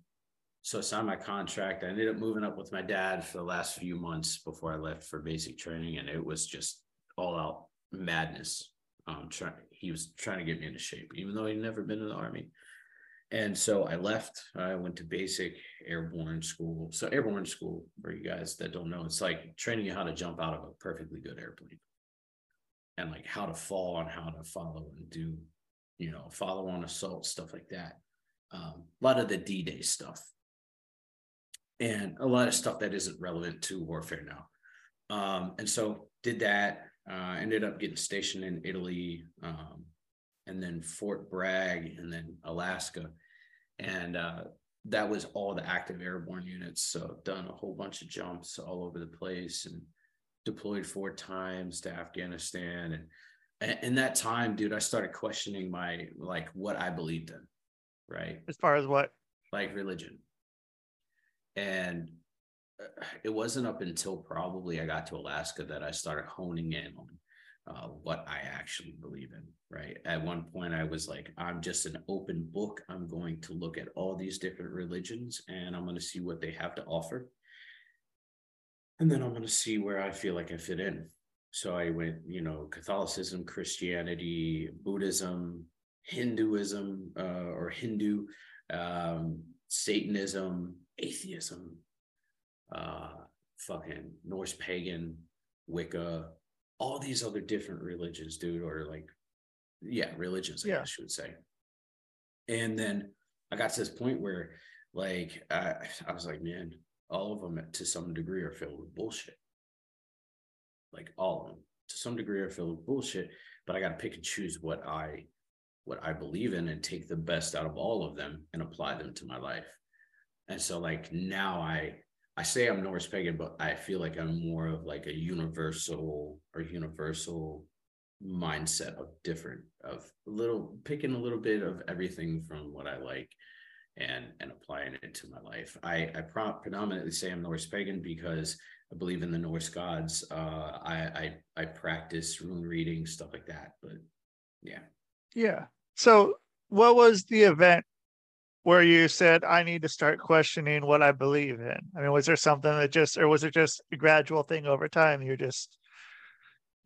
so I signed my contract. I ended up moving up with my dad for the last few months before I left for basic training, and it was just all out madness. Um, trying he was trying to get me into shape, even though he'd never been in the army. And so I left. I went to basic airborne school. So airborne school, for you guys that don't know, it's like training you how to jump out of a perfectly good airplane, and like how to fall and how to follow and do, you know, follow on assault stuff like that. Um, a lot of the D-Day stuff, and a lot of stuff that isn't relevant to warfare now. Um, and so did that. Uh, ended up getting stationed in Italy, um, and then Fort Bragg, and then Alaska, and uh, that was all the active airborne units. So done a whole bunch of jumps all over the place, and deployed four times to Afghanistan, and and in that time, dude, I started questioning my like what I believed in, right? As far as what? like religion. And uh, it wasn't up until probably I got to Alaska that I started honing in on uh, what I actually believe in. Right. At one point, I was like, I'm just an open book. I'm going to look at all these different religions and I'm going to see what they have to offer. And then I'm going to see where I feel like I fit in. So I went, you know, Catholicism, Christianity, Buddhism, Hinduism, uh, or Hindu, um, Satanism, atheism, uh, fucking Norse pagan, Wicca, all these other different religions, dude, or like, yeah, religions, I Yeah. guess you would say. And then I got to this point where, like, I, I was like, man, all of them to some degree are filled with bullshit. Like all of them to some degree are filled with bullshit, but I got to pick and choose what I what I believe in and take the best out of all of them and apply them to my life. And so like now I I say I'm Norse pagan, but I feel like I'm more of like a universal or universal mindset of different of little picking a little bit of everything from what I like and and applying it to my life. I I predominantly say I'm Norse pagan because I believe in the Norse gods. Uh, I I I practice rune reading stuff like that. But yeah, Yeah. So what was the event where you said I need to start questioning what I believe in? I mean, was there something that just or was it just a gradual thing over time? You're just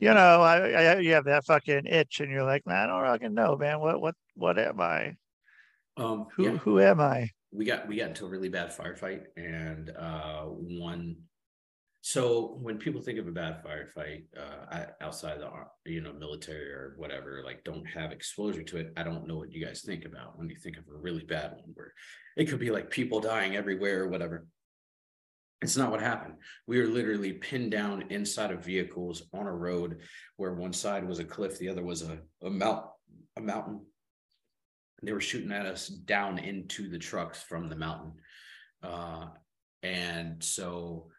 you know, I, I you have that fucking itch and you're like, man, I don't fucking know, man. What what what am I? um, Who yeah. who am I? we got we got into a really bad firefight and uh one so when people think of a bad firefight uh outside the you know military or whatever like don't have exposure to it i don't know what you guys think about when you think of a really bad one where it could be like people dying everywhere or whatever. It's not what happened. We were literally pinned down inside of vehicles on a road where one side was a cliff the other was a, a mount a mountain. They were shooting at us down into the trucks from the mountain. Uh and so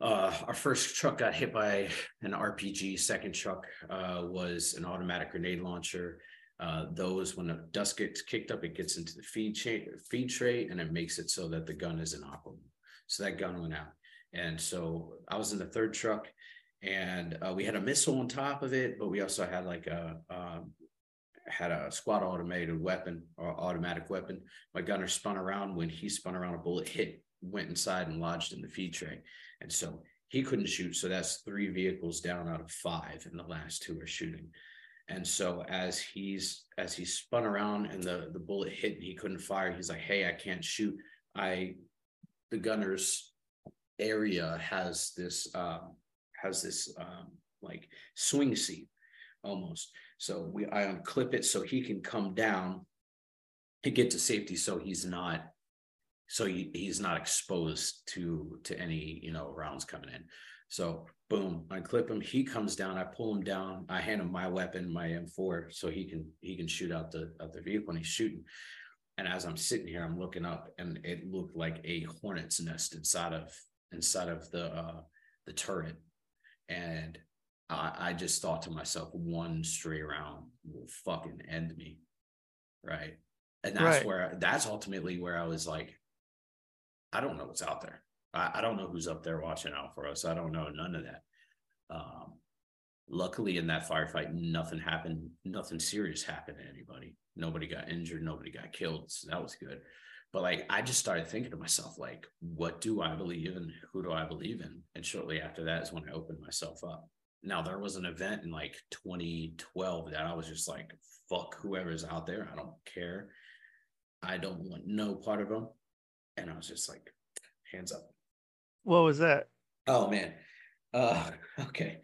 uh our first truck got hit by an rpg second truck uh was an automatic grenade launcher uh those when the dust gets kicked up it gets into the feed chain feed tray and it makes it so that the gun is inoperable so that gun went out and so i was in the third truck and uh, we had a missile on top of it but we also had like a um, had a squad automated weapon or automatic weapon. My gunner spun around. When he spun around, a bullet hit, went inside and lodged in the feed tray. And so he couldn't shoot. So that's three vehicles down out of five, and the last two are shooting. And so as he's as he spun around and the the bullet hit and he couldn't fire, he's like, "Hey, I can't shoot. I the gunner's area has this um, has this um, like swing seat almost. So we I unclip it so he can come down and get to safety so he's not so he, he's not exposed to to any you know rounds coming in. So boom, I clip him, he comes down, I pull him down, I hand him my weapon, my M4, so he can he can shoot out the out the vehicle and he's shooting. And as I'm sitting here, I'm looking up and it looked like a hornet's nest inside of inside of the uh the turret. And I, I just thought to myself, one stray round will fucking end me. Right. And that's Right. where that's ultimately where I was like, I don't know what's out there. I, I don't know who's up there watching out for us. I don't know none of that. Um, luckily in that firefight, nothing happened, nothing serious happened to anybody. Nobody got injured, nobody got killed. So that was good. But like I just started thinking to myself, like, what do I believe in? Who do I believe in? And shortly after that is when I opened myself up. Now there was an event in like 2012 that I was just like, fuck whoever's out there. I don't care. I don't want no part of them. And I was just like, hands up. What was that? Oh man. Uh okay.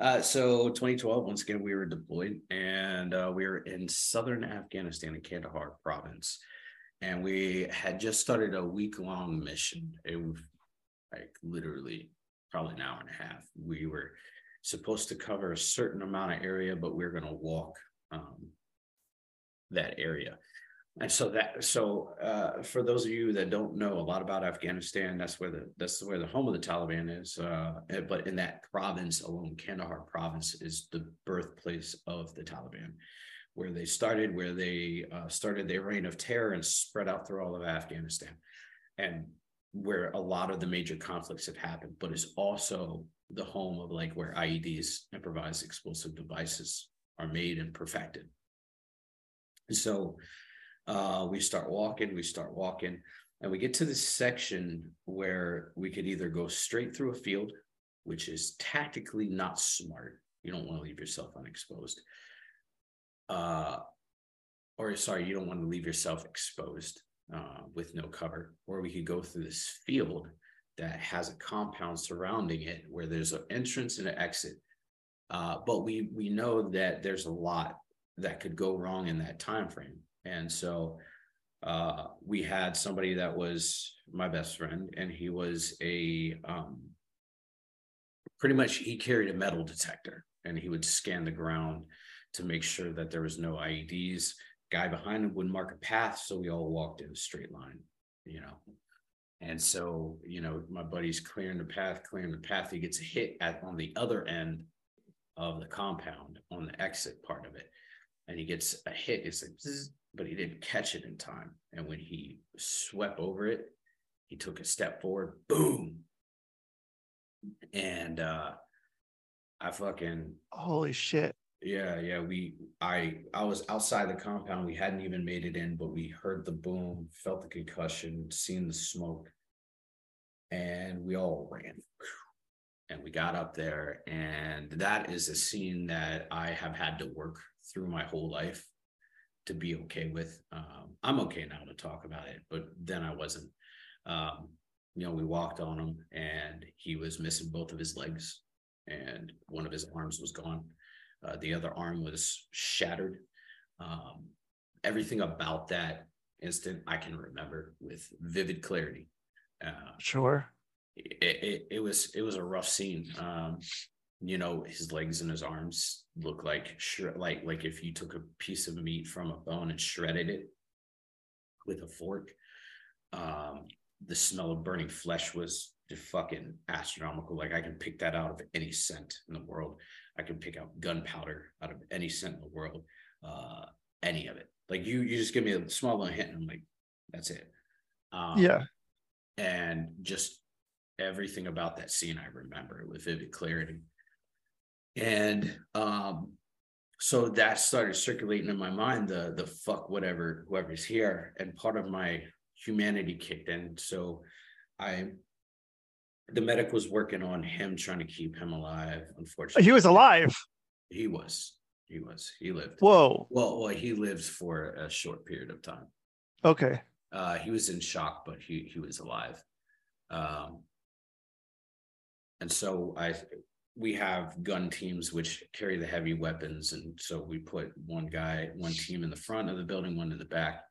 Uh so 2012, once again, we were deployed and uh, we were in southern Afghanistan in Kandahar province. And we had just started a week-long mission. It was like literally probably an hour and a half. We were supposed to cover a certain amount of area, but we are gonna walk um that area. And so that so uh, for those of you that don't know a lot about Afghanistan, that's where the that's where the home of the Taliban is. Uh, eh, but in that province alone, Kandahar province is the birthplace of the Taliban, where they started, where they uh, started their reign of terror and spread out through all of Afghanistan, and where a lot of the major conflicts have happened. But it's also the home of like where IEDs, improvised explosive devices, are made and perfected. And so uh, we start walking, we start walking, and we get to this section where we could either go straight through a field which is tactically not smart. You don't want to leave yourself unexposed. Uh, or sorry, you don't want to leave yourself exposed uh, with no cover. Or we could go through this field that has a compound surrounding it where there's an entrance and an exit. Uh, but we we know that there's a lot that could go wrong in that time frame, and so uh, we had somebody that was my best friend, and he was a um, pretty much he carried a metal detector, and he would scan the ground to make sure that there was no IEDs. Guy behind him would mark a path, so we all walked in a straight line, you know. And so, you know, my buddy's clearing the path, clearing the path. He gets a hit at on the other end of the compound on the exit part of it. And he gets a hit, it's like, zzz, but he didn't catch it in time. And when he swept over it, he took a step forward, boom. And uh I fucking Holy shit. yeah, yeah. We I I was outside the compound. We hadn't even made it in, but we heard the boom, felt the concussion, seen the smoke, and we all ran. And we got up there, and that is a scene that I have had to work through my whole life to be okay with. Um, I'm okay now to talk about it, but then I wasn't. Um, you know, we walked on him, and he was missing both of his legs, and one of his arms was gone. Uh, the other arm was shattered. Um, everything about that instant I can remember with vivid clarity. Uh, Sure. it, it, it was it was a rough scene. Um, you know, his legs and his arms look like shred, like like if you took a piece of meat from a bone and shredded it with a fork. Um, the smell of burning flesh was just fucking astronomical. Like I can pick that out of any scent in the world. I can pick out gunpowder out of any scent in the world. Uh, any of it. Like you, you just give me a small little hint, and I'm like, that's it. Um, yeah. and just everything about that scene I remember with vivid clarity. And um, so that started circulating in my mind the the fuck whatever whoever's here, and part of my humanity kicked in. So I the medic was working on him trying to keep him alive. Unfortunately, He was alive. He was. He was. He lived. Whoa. Well, well, he lived for a short period of time. Okay. Uh, he was in shock, but he he was alive. Um, and so I we have gun teams which carry the heavy weapons, and so we put one guy, one team in the front of the building, one in the back,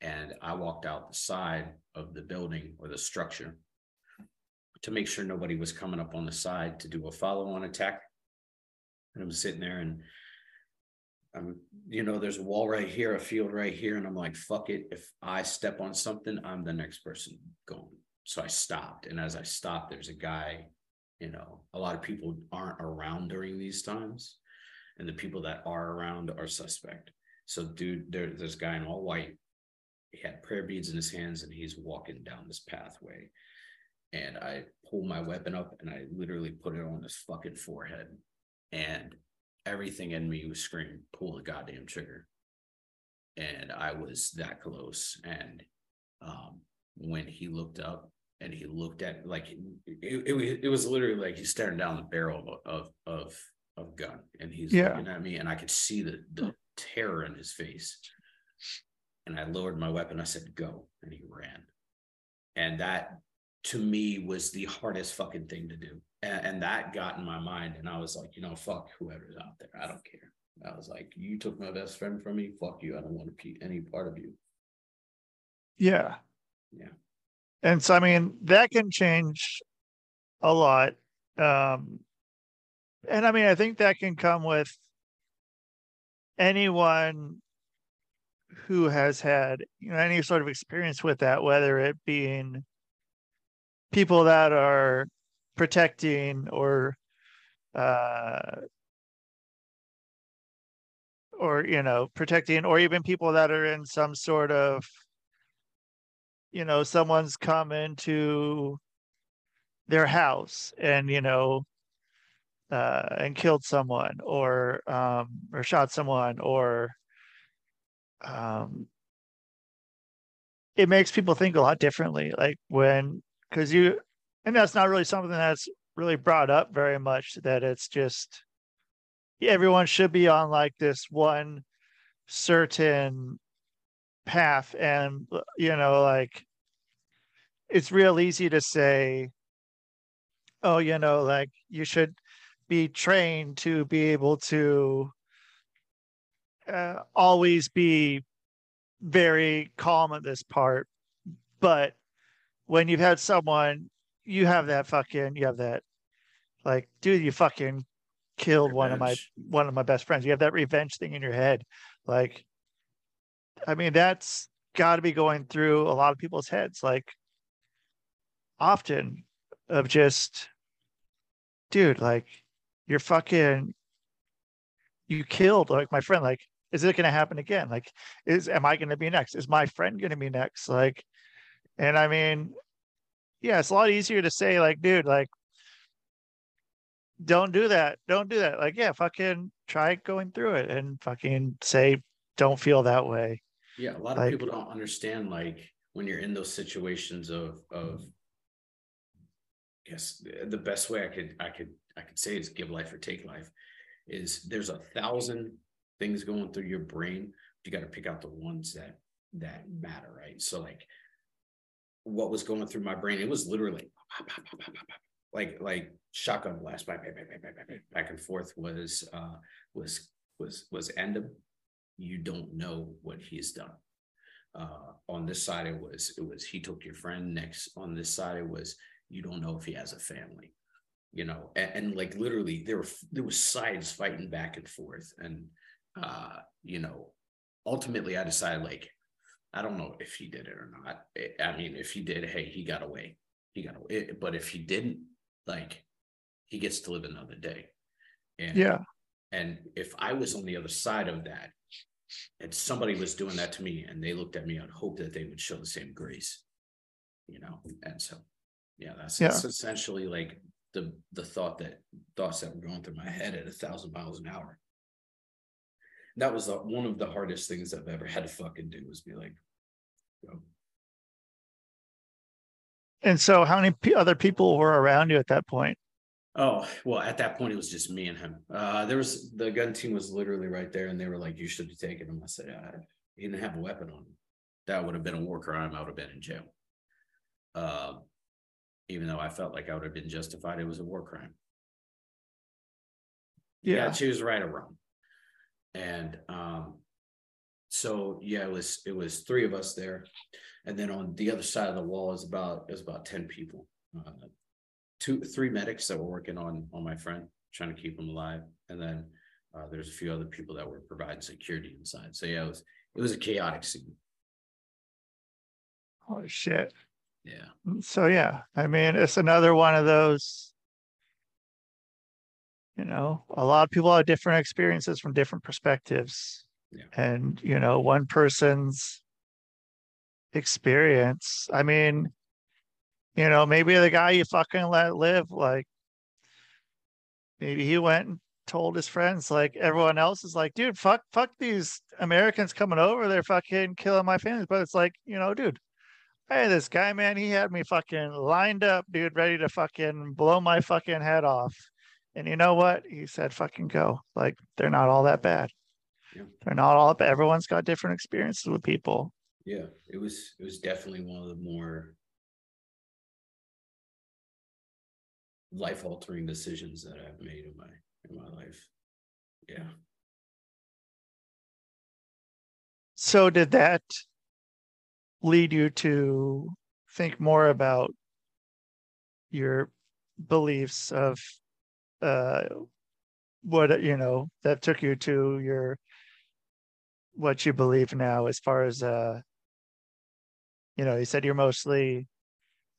and I walked out the side of the building or the structure to make sure nobody was coming up on the side to do a follow-on attack. And I'm sitting there and I'm, you know, there's a wall right here, a field right here. And I'm like, fuck it. If I step on something, I'm the next person going. So I stopped. And as I stopped, there's a guy, you know, a lot of people aren't around during these times. And the people that are around are suspect. So, dude, there, there's a guy in all white. He had prayer beads in his hands and he's walking down this pathway. And I pulled my weapon up and I literally put it on his fucking forehead. And everything in me was screaming, pull the goddamn trigger. And I was that close. And um, when he looked up and he looked at like it, it, it was literally like he's staring down the barrel of of of gun and he's Yeah. looking at me and I could see the the terror in his face. And I lowered my weapon. I said, go. And he ran. And that to me was the hardest fucking thing to do. And, and that got in my mind. And I was like, you know, fuck whoever's out there. I don't care. I was like, you took my best friend from me. Fuck you. I don't want to be any part of you. Yeah. Yeah. And so I mean that can change a lot. Um and I mean I think that can come with anyone who has had you know any sort of experience with that, whether it being people that are protecting or uh or you know protecting or even people that are in some sort of you know someone's come into their house and you know uh and killed someone or um or shot someone or um it makes people think a lot differently like when because you and that's not really something that's really brought up very much that it's just everyone should be on like this one certain path and you know like it's real easy to say oh you know like you should be trained to be able to uh, always be very calm at this part but when you've had someone you have that fucking you have that like dude you fucking killed revenge. one of my one of my best friends you have that revenge thing in your head like i mean that's got to be going through a lot of people's heads like often of just dude like you're fucking you killed like my friend like is it going to happen again? Like is am i going to be next? Is my friend going to be next? Like and i mean yeah it's a lot easier to say like dude like don't do that don't do that. Like yeah fucking try going through it and fucking say don't feel that way yeah a lot of people don't understand like when you're in those situations of of yes the best way i could i could i could say is give life or take life is there's a thousand things going through your brain you got to pick out the ones that that matter right? So like what was going through my brain it was literally like like shotgun blast back back, back, back, back, back and forth was uh was was was end of you don't know what he's done. Uh on this side it was it was he took your friend. Next on this side it was you don't know if he has a family you know and, and like literally there were there was sides fighting back and forth. And uh you know ultimately i decided like i don't know if he did it or not. I mean if he did hey he got away. He got away. But if he didn't like he gets to live another day. And yeah. and if i was on the other side of that and somebody was doing that to me and they looked at me i'd hope that they would show the same grace you know? And so yeah that's, yeah. that's essentially like the the thought that thoughts that were going through my head at a thousand miles an hour. That was the, one of the hardest things i've ever had to fucking do was be like and so how many p- other people were around you at that point oh well at that point it was just me and him. Uh there was the gun team was literally right there and they were like you should be taken him. I said uh, he didn't have a weapon on him. That would have been a war crime. I would have been in jail. Uh, even though I felt like I would have been justified, it was a war crime. Yeah, yeah. choose right or wrong. And um, so yeah, it was it was three of us there, and then on the other side of the wall is about it was about ten people, uh, two three medics that were working on on my friend, trying to keep him alive, and then uh, there's a few other people that were providing security inside. So yeah, it was it was a chaotic scene. Oh shit! Yeah. So yeah, I mean, it's another one of those. You know, a lot of people have different experiences from different perspectives, yeah. and you know, one person's experience. I mean, you know, maybe the guy you fucking let live, like, maybe he went and told his friends, like everyone else is like, dude, fuck, fuck these Americans coming over, they're fucking killing my family. But it's like, you know, dude, hey, this guy, man, he had me fucking lined up, dude, ready to fucking blow my fucking head off. And you know what? He said, fucking go. Like, they're not all that bad. Yeah. They're not all bad. Everyone's got different experiences with people. Yeah, it was it was definitely one of the more life altering decisions that I've made in my in my life. Yeah. So did that lead you to think more about your beliefs of uh, what you know that took you to your what you believe now as far as uh you know you said you're mostly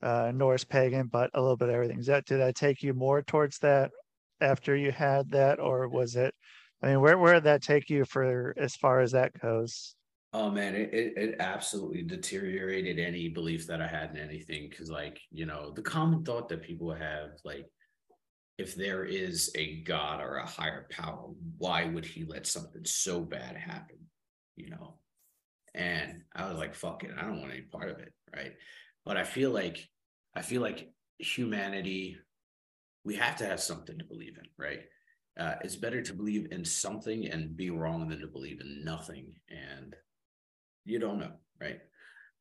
uh norse pagan but a little bit of everything is that did i take you more towards that after you had that or was it i mean where where did that take you for as far as that goes Oh man, it, it, it absolutely deteriorated any belief that I had in anything. Cause like, you know, the common thought that people have, like, if there is a God or a higher power, why would he let something so bad happen? You know? And I was like, fuck it, I don't want any part of it. Right. But I feel like I feel like humanity we have to have something to believe in, right? Uh, it's better to believe in something and be wrong than to believe in nothing. And you don't know, right?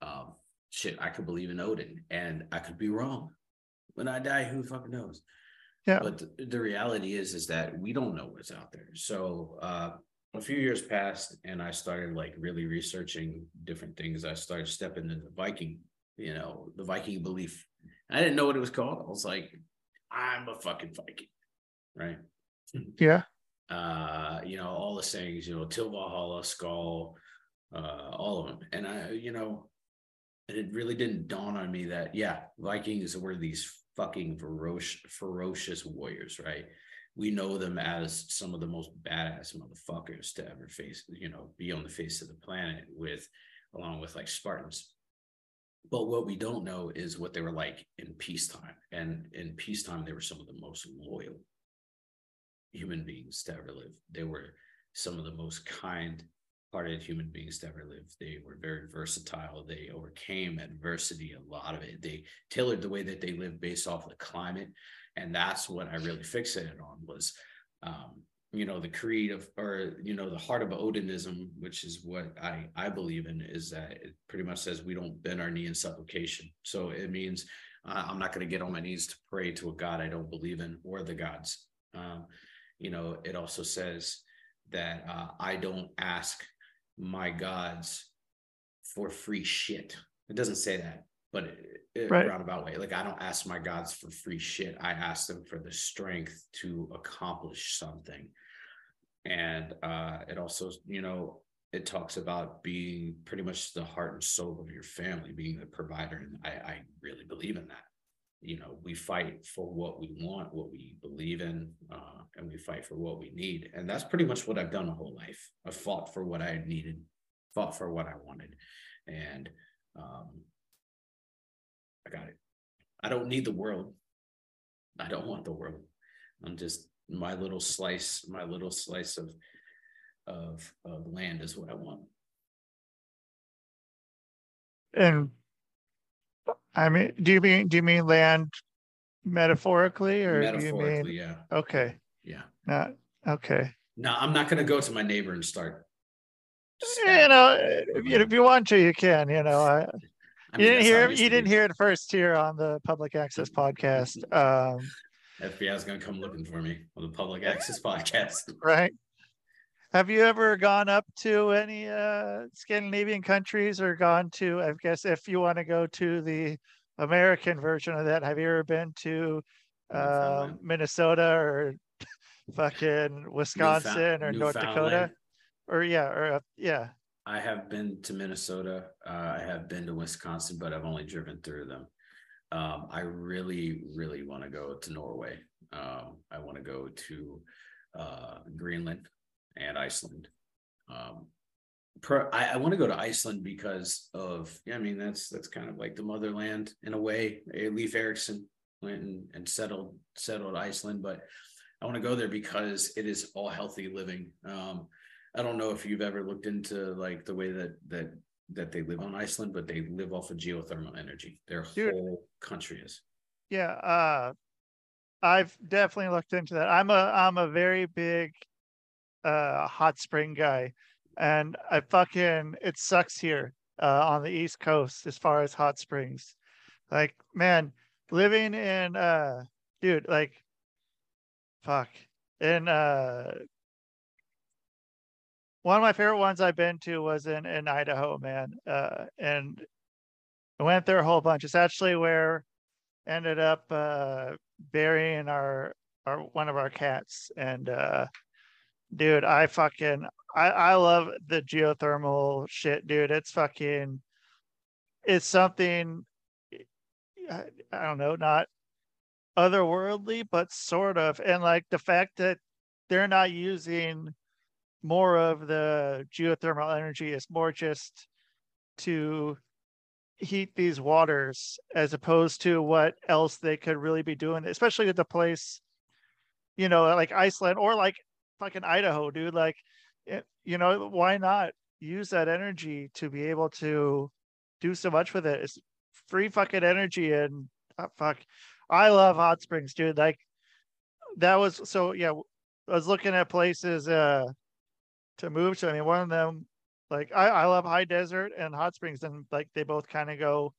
Um, shit, I could believe in Odin and I could be wrong. When I die, who fucking knows? Yeah. But the, the reality is, is that we don't know what's out there. So uh, a few years passed and I started like really researching different things. I started stepping into Viking, you know, the Viking belief. I didn't know what it was called. I was like, I'm a fucking Viking, right? Yeah. Uh, you know, all the sayings, you know, Till Valhalla, Skull, uh, all of them. And I, you know, and it really didn't dawn on me that, yeah, Vikings were these fucking ferocious, ferocious warriors, right? We know them as some of the most badass motherfuckers to ever face, you know, be on the face of the planet with, along with like Spartans. But what we don't know is what they were like in peacetime. And in peacetime, they were some of the most loyal human beings to ever live. They were some of the most kind hearted human beings to ever live. They were very versatile. They overcame adversity, a lot of it. They tailored the way that they lived based off the climate. And that's what I really fixated on was, um, you know, the creed of, or, you know, the heart of Odinism, which is what I, I believe in, is that it pretty much says we don't bend our knee in supplication. So it means uh, I'm not going to get on my knees to pray to a God I don't believe in or the gods. Um, you know, it also says that uh, I don't ask my gods for free shit. It doesn't say that, but it, it Right. roundabout way. Like I don't ask my gods for free shit. I ask them for the strength to accomplish something. And uh, it also, you know, it talks about being pretty much the heart and soul of your family, being the provider. And I, I really believe in that. You know, we fight for what we want, what we believe in, uh, and we fight for what we need. And that's pretty much what I've done my whole life. I fought for what I needed, fought for what I wanted. And um, I got it. I don't need the world. I don't want the world. I'm just my little slice, my little slice of of of land is what I want. And I mean, do you mean do you mean land metaphorically or do you Metaphorically, mean yeah. okay. Yeah. Not okay. No, I'm not gonna go to my neighbor and start. You know, if you, if you want to, you can. You know, I, I mean, you didn't hear it you didn't hear it first here on the public access podcast. Um, FBI is gonna come looking for me on the public access podcast. right? Have you ever gone up to any uh, Scandinavian countries or gone to? I guess if you want to go to the American version of that, have you ever been to uh, Minnesota or fucking Wisconsin or North Dakota? Or yeah, or uh, yeah, I have been to Minnesota. Uh, I have been to Wisconsin, but I've only driven through them. Um, I really, really want to go to Norway. Um, I want to go to uh, Greenland and Iceland. Um, per, I, I want to go to Iceland because of, yeah, I mean, that's that's kind of like the motherland in a way. Leif Erikson went and, and settled settled Iceland, but I want to go there because it is all healthy living. Um, I don't know if you've ever looked into like the way that that that they live on Iceland, but they live off of geothermal energy. Their Dude. whole country is. yeah. Uh, I've definitely looked into that. I'm a I'm a very big uh hot spring guy, and I fucking it sucks here uh, on the East Coast as far as hot springs. Like man, living in uh, dude, like, fuck, in uh. One of my favorite ones I've been to was in in Idaho, man. Uh, and I went there a whole bunch. It's actually where ended up uh burying our our one of our cats and uh dude i fucking i i love the geothermal shit dude it's fucking it's something I, I don't know not otherworldly but sort of and like the fact that they're not using more of the geothermal energy is more just to heat these waters as opposed to what else they could really be doing, especially with the place, you know, like Iceland or like fucking Idaho, dude. Like, you know, why not use that energy to be able to do so much with it? It's free fucking energy and uh, fuck. I love hot springs, dude. Like, that was so yeah. I was looking at places uh to move to. I mean, one of them, like I, I love high desert and hot springs, and like they both kind of go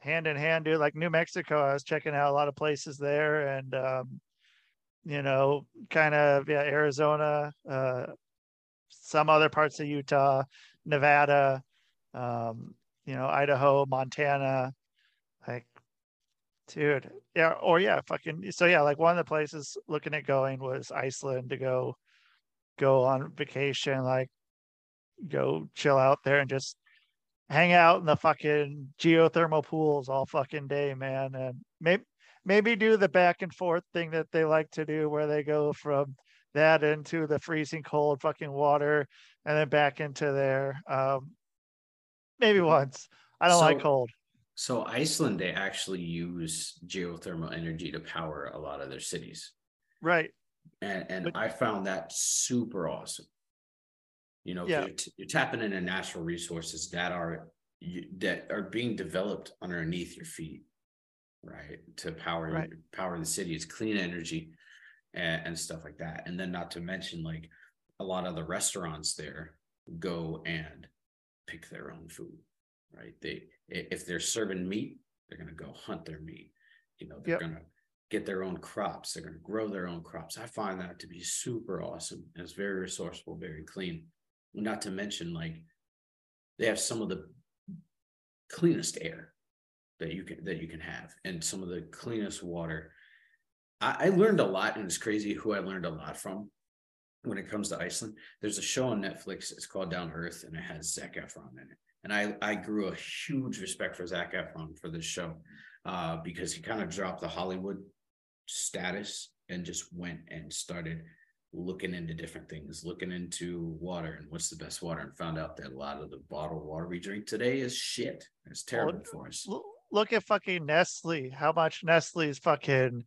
hand in hand, dude. Like New Mexico, I was checking out a lot of places there, and um, you know, kind of yeah, Arizona, uh, some other parts of Utah, Nevada, um, you know, Idaho, Montana, like, dude, yeah, or yeah, fucking. So yeah, like one of the places looking at going was Iceland to go, go on vacation, like, go chill out there and just hang out in the fucking geothermal pools all fucking day, man, and maybe maybe do the back and forth thing that they like to do, where they go from that into the freezing cold fucking water and then back into there. Um, maybe mm-hmm. once. I don't so, like cold. So Iceland, they actually use geothermal energy to power a lot of their cities. Right. And and but, I found that super awesome. You know, yeah. you're, t- you're tapping into natural resources that are that are being developed underneath your feet, right? To power right. power the city. It's clean energy and, and stuff like that. And then not to mention like a lot of the restaurants there go and pick their own food, right? They if they're serving meat, they're gonna go hunt their meat. You know, they're yep. gonna get their own crops. They're gonna grow their own crops. I find that to be super awesome. It's very resourceful, very clean. Not to mention, like they have some of the cleanest air that you can that you can have, and some of the cleanest water. I, I learned a lot, and it's crazy who I learned a lot from when it comes to Iceland. There's a show on Netflix. It's called Down Earth, and it has Zac Efron in it. And I I grew a huge respect for Zac Efron for this show uh, because he kind of dropped the Hollywood status and just went and started looking into different things, looking into water and what's the best water, and found out that a lot of the bottled water we drink today is shit. It's terrible for us. Look at fucking Nestle. How much Nestle's fucking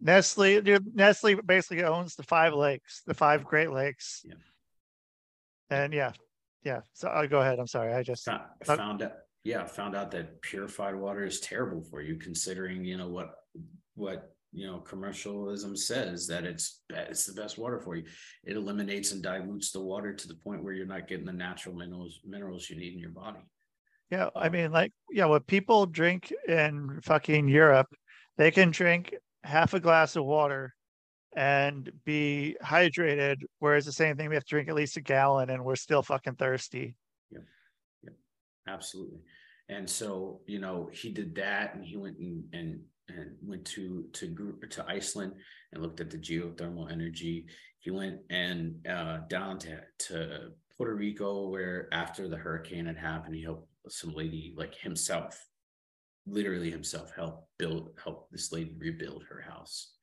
Nestle, dude, Nestle basically owns the five lakes, the five Great Lakes. Yeah. And yeah, yeah. So I'll go ahead. I'm sorry. I just found, found out. Yeah, found out that purified water is terrible for you, considering you know what what you know commercialism says that it's it's the best water for you. It eliminates and dilutes the water to the point where you're not getting the natural minerals minerals you need in your body. Yeah, I um, mean, like, yeah, what people drink in fucking Europe, they can drink half a glass of water and be hydrated. Whereas the same thing, we have to drink at least a gallon and we're still fucking thirsty. Yeah. Yeah. Absolutely. And so, you know, he did that and he went and, and, and went to, to, to Iceland and looked at the geothermal energy. He went and uh, down to, to Puerto Rico, where after the hurricane had happened, he helped some lady like himself literally himself help build help this lady rebuild her house.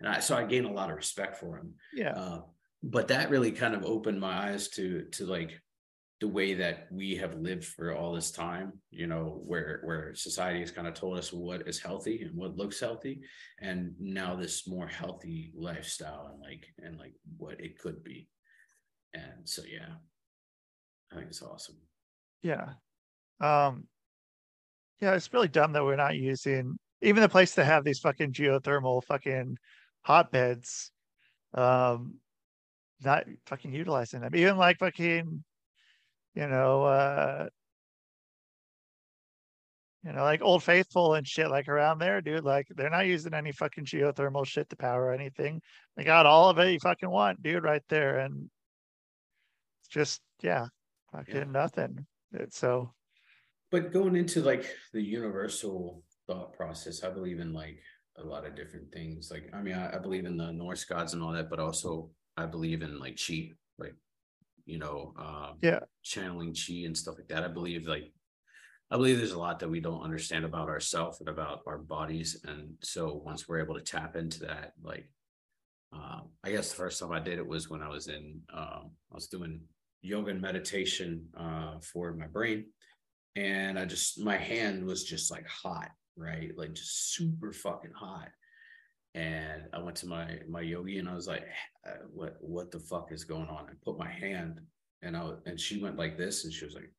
And i so i gained a lot of respect for him. Yeah. Uh, but that really kind of opened my eyes to to like the way that we have lived for all this time you know where where society has kind of told us what is healthy and what looks healthy and now this more healthy lifestyle and like and like what it could be and so yeah i think it's awesome yeah um yeah, it's really dumb that we're not using even the place to have these fucking geothermal fucking hotbeds. Um, not fucking utilizing them. Even like fucking, you know, uh, you know, like Old Faithful and shit, like around there, dude. Like they're not using any fucking geothermal shit to power anything. They got all of it you fucking want, dude, right there. And it's just, yeah, fucking yeah. nothing. It's so but going into like the universal thought process, I believe in like a lot of different things. Like, I mean, I, I believe in the Norse gods and all that, but also I believe in like chi, like, you know, um, yeah, channeling chi and stuff like that. I believe like, I believe there's a lot that we don't understand about ourselves and about our bodies. And so once we're able to tap into that, like, um, I guess the first time I did it was when I was in, um, I was doing yoga and meditation uh, for my brain and I just my hand was just like hot, right? Like just super fucking hot. And I went to my my yogi and I was like, uh, "What what the fuck is going on?" I put my hand and I was, and she went like this and she was like,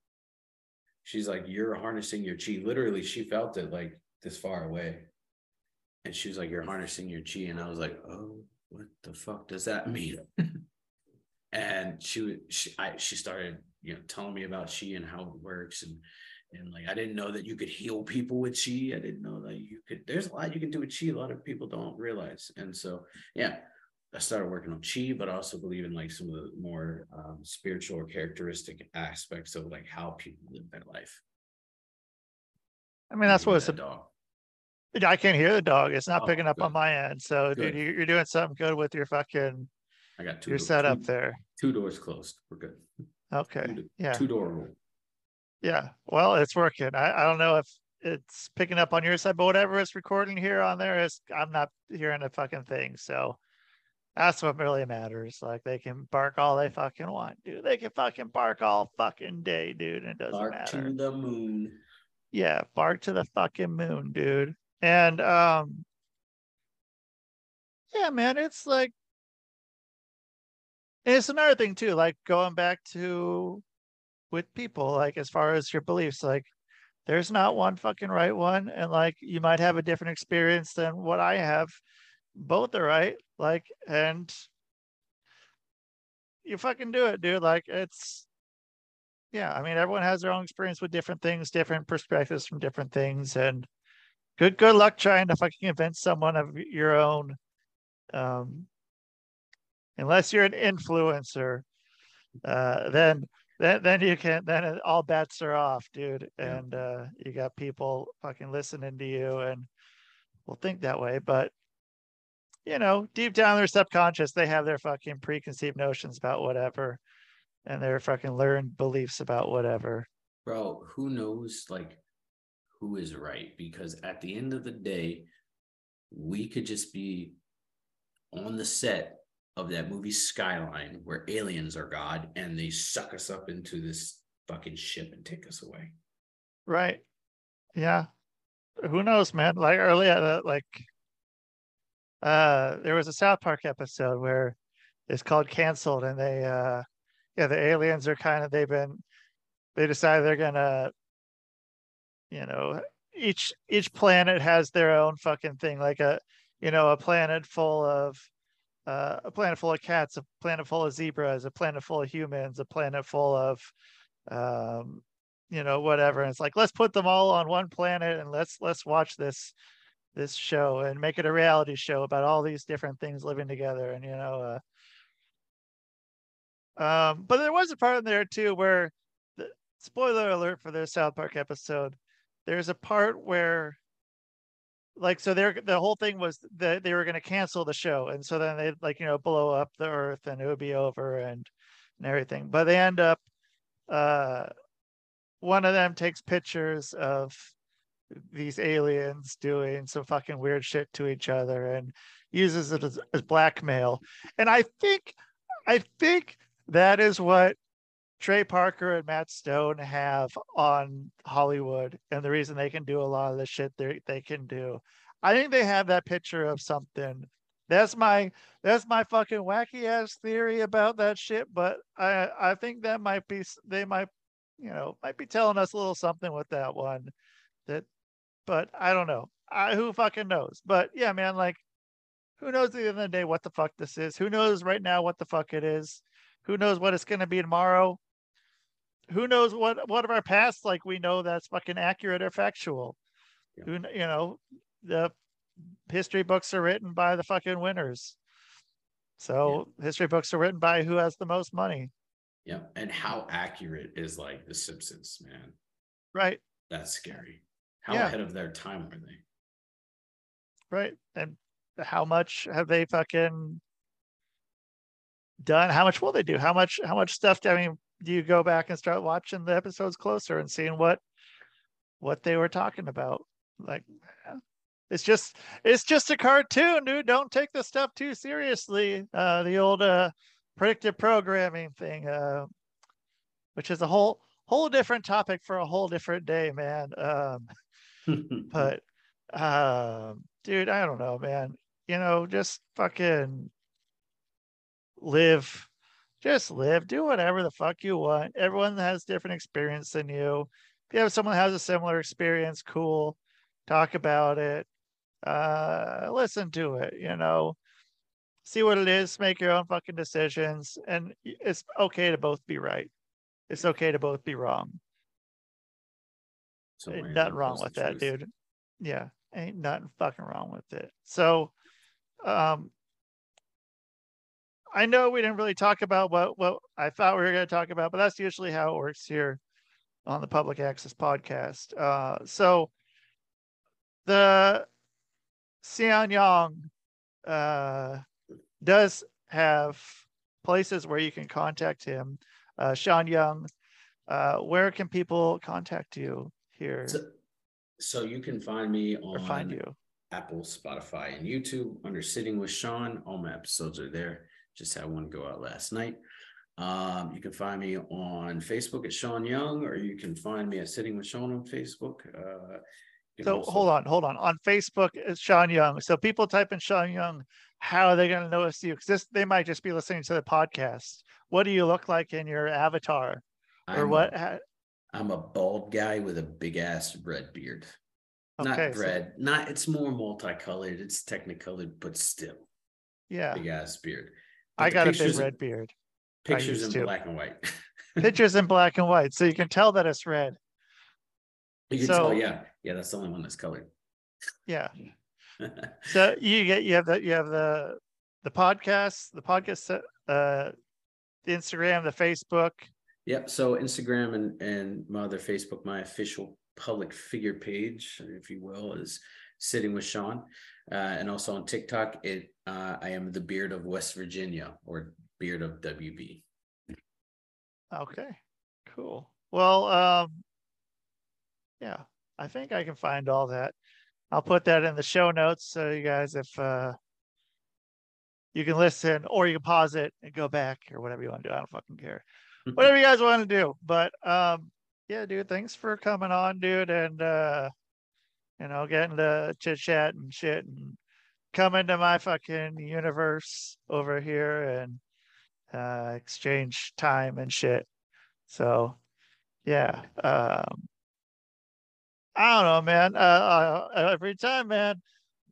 "She's like, you're harnessing your chi." Literally, she felt it like this far away. and she was like, "You're harnessing your chi," and I was like, "Oh, what the fuck does that mean?" and she she I she started you know telling me about chi and how it works and and like I didn't know that you could heal people with chi. I didn't know that you could. There's a lot you can do with chi. A lot of people don't realize, and so yeah, I started working on chi, but I also believe in like some of the more um, spiritual or characteristic aspects of like how people live their life. I mean, that's what it's a dog. I can't hear the dog. It's not Oh, picking up good. on my end. So, Good. dude, you- you're doing something good with your fucking I got two. your do- setup two, there. Two doors closed. We're good. Okay. Two, Yeah. Two door rule. Yeah. Well, it's working. I, I don't know if it's picking up on your side, but whatever it's recording here on there is I'm not hearing a fucking thing. So that's what really matters. Like they can bark all they fucking want, dude. They can fucking bark all fucking day, dude. And it doesn't Bark matter. to the moon. Yeah, bark to the fucking moon, dude. And um yeah, man, it's like it's another thing too, like going back to with people, like as far as your beliefs, like there's not one fucking right one, and like you might have a different experience than what I have. Both are right, like, and you fucking do it, dude. Like it's yeah, I mean everyone has their own experience with different things, different perspectives from different things, and good good luck trying to fucking convince someone of your own um unless you're an influencer uh then then then you can then all bets are off dude Yeah. and uh you got people fucking listening to you and will think that way but you know deep down their subconscious they have their fucking preconceived notions about whatever and their fucking learned beliefs about whatever Bro, who knows like who is right? Because at the end of the day, we could just be on the set of that movie Skyline where aliens are God and they suck us up into this fucking ship and take us away. Right. Yeah. Who knows, man? Like earlier, uh, like uh there was a South Park episode where it's called Cancelled and they uh yeah, the aliens are kind of they've been they decide they're gonna you know each each planet has their own fucking thing like a you know a planet full of uh, a planet full of cats a planet full of zebras a planet full of humans a planet full of um you know whatever. And it's like let's put them all on one planet and let's let's watch this this show and make it a reality show about all these different things living together and you know uh um but there was a part in there too where the spoiler alert for the south park episode there's a part where like so they're the whole thing was that they were going to cancel the show and so then they like you know blow up the earth and it would be over and and everything. But they end up uh one of them takes pictures of these aliens doing some fucking weird shit to each other and uses it as, as blackmail. And i think i think that is what Trey Parker and Matt Stone have on Hollywood, and the reason they can do a lot of the shit they they can do. I think they have that picture of something. That's my that's my fucking wacky ass theory about that shit. But I I think that might be they might you know might be telling us a little something with that one. That, but I don't know. I who fucking knows. But yeah, man, like who knows at the end of the day what the fuck this is? Who knows right now what the fuck it is? Who knows what it's gonna be tomorrow? Who knows what what of our past like we know that's fucking accurate or factual Yeah. who you know the history books are written by the fucking winners so history books are written by who has the most money Yeah. And how accurate is like The Simpsons, man? right That's scary. How Yeah. ahead of their time were they? right and how much have they fucking done how much will they do how much how much stuff i mean you go back and start watching the episodes closer and seeing what what they were talking about? Like it's just it's just a cartoon dude. Don't take the stuff too seriously. Uh the old uh predictive programming thing uh which is a whole whole different topic for a whole different day man. Um but um dude i don't know man. You know just fucking live just live do whatever the fuck you want everyone has different experience than you if you have someone has a similar experience cool talk about it uh, listen to it, you know, see what it is, make your own fucking decisions. And it's okay to both be right. It's okay to both be wrong. So Ain't nothing wrong with that, truth. dude. Yeah, ain't nothing fucking wrong with it. So, um, I know we didn't really talk about what what I thought we were going to talk about, but that's usually how it works here on the Public Access Podcast. Uh, so, the Sean Young uh, does have places where you can contact him. Uh, Sean Young, uh, where can people contact you here So, so you can find me or on find you? Apple, Spotify, and YouTube under Sitting with Sean. All my episodes are there. Just had one go out last night. Um, you can find me on Facebook at Sean Young, or you can find me at Sitting with Sean on Facebook. Uh, So also- hold on, hold on. On Facebook, it's Sean Young. So people type in Sean Young. How are they going to notice you? Because this they might just be listening to the podcast. What do you look like in your avatar, or I'm what? A, I'm a bald guy with a big ass red beard. Okay, Not so- red. Not. It's more multicolored. It's technicolored, but still Yeah, big ass beard. I got a big red beard. Pictures in to. black and white. Pictures in black and white, so you can tell that it's red. you can So- tell. Yeah, yeah. That's the only one that's colored. Yeah. So you get you have the you have the the podcast, the podcast, uh, the Instagram, the Facebook. Yep. So Instagram and and my other Facebook, my official public figure page, if you will, is sitting with Sean, uh, and also on TikTok, it uh, I am the beard of West Virginia or beard of WV. Okay, cool. Well, um, yeah, I think I can find all that. I'll put that in the show notes so you guys, if uh, you can listen or you can pause it and go back or whatever you want to do. I don't fucking care. Whatever you guys want to do. But um, yeah, dude, thanks for coming on, dude, and uh, you know, getting to chit chat and shit and come into my fucking universe over here and uh exchange time and shit. So yeah. Um I don't know, man. Uh, uh every time, man.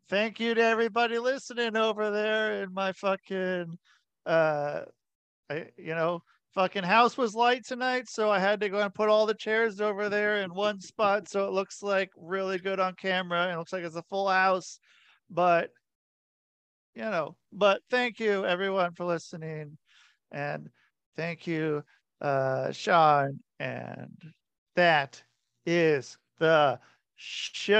Thank you to everybody listening over there in my fucking uh I, you know, fucking house was light tonight, so I had to go and put all the chairs over there in one spot so it looks like really good on camera and looks like it's a full house. But you know, but thank you everyone for listening and thank you uh Sean and that is the show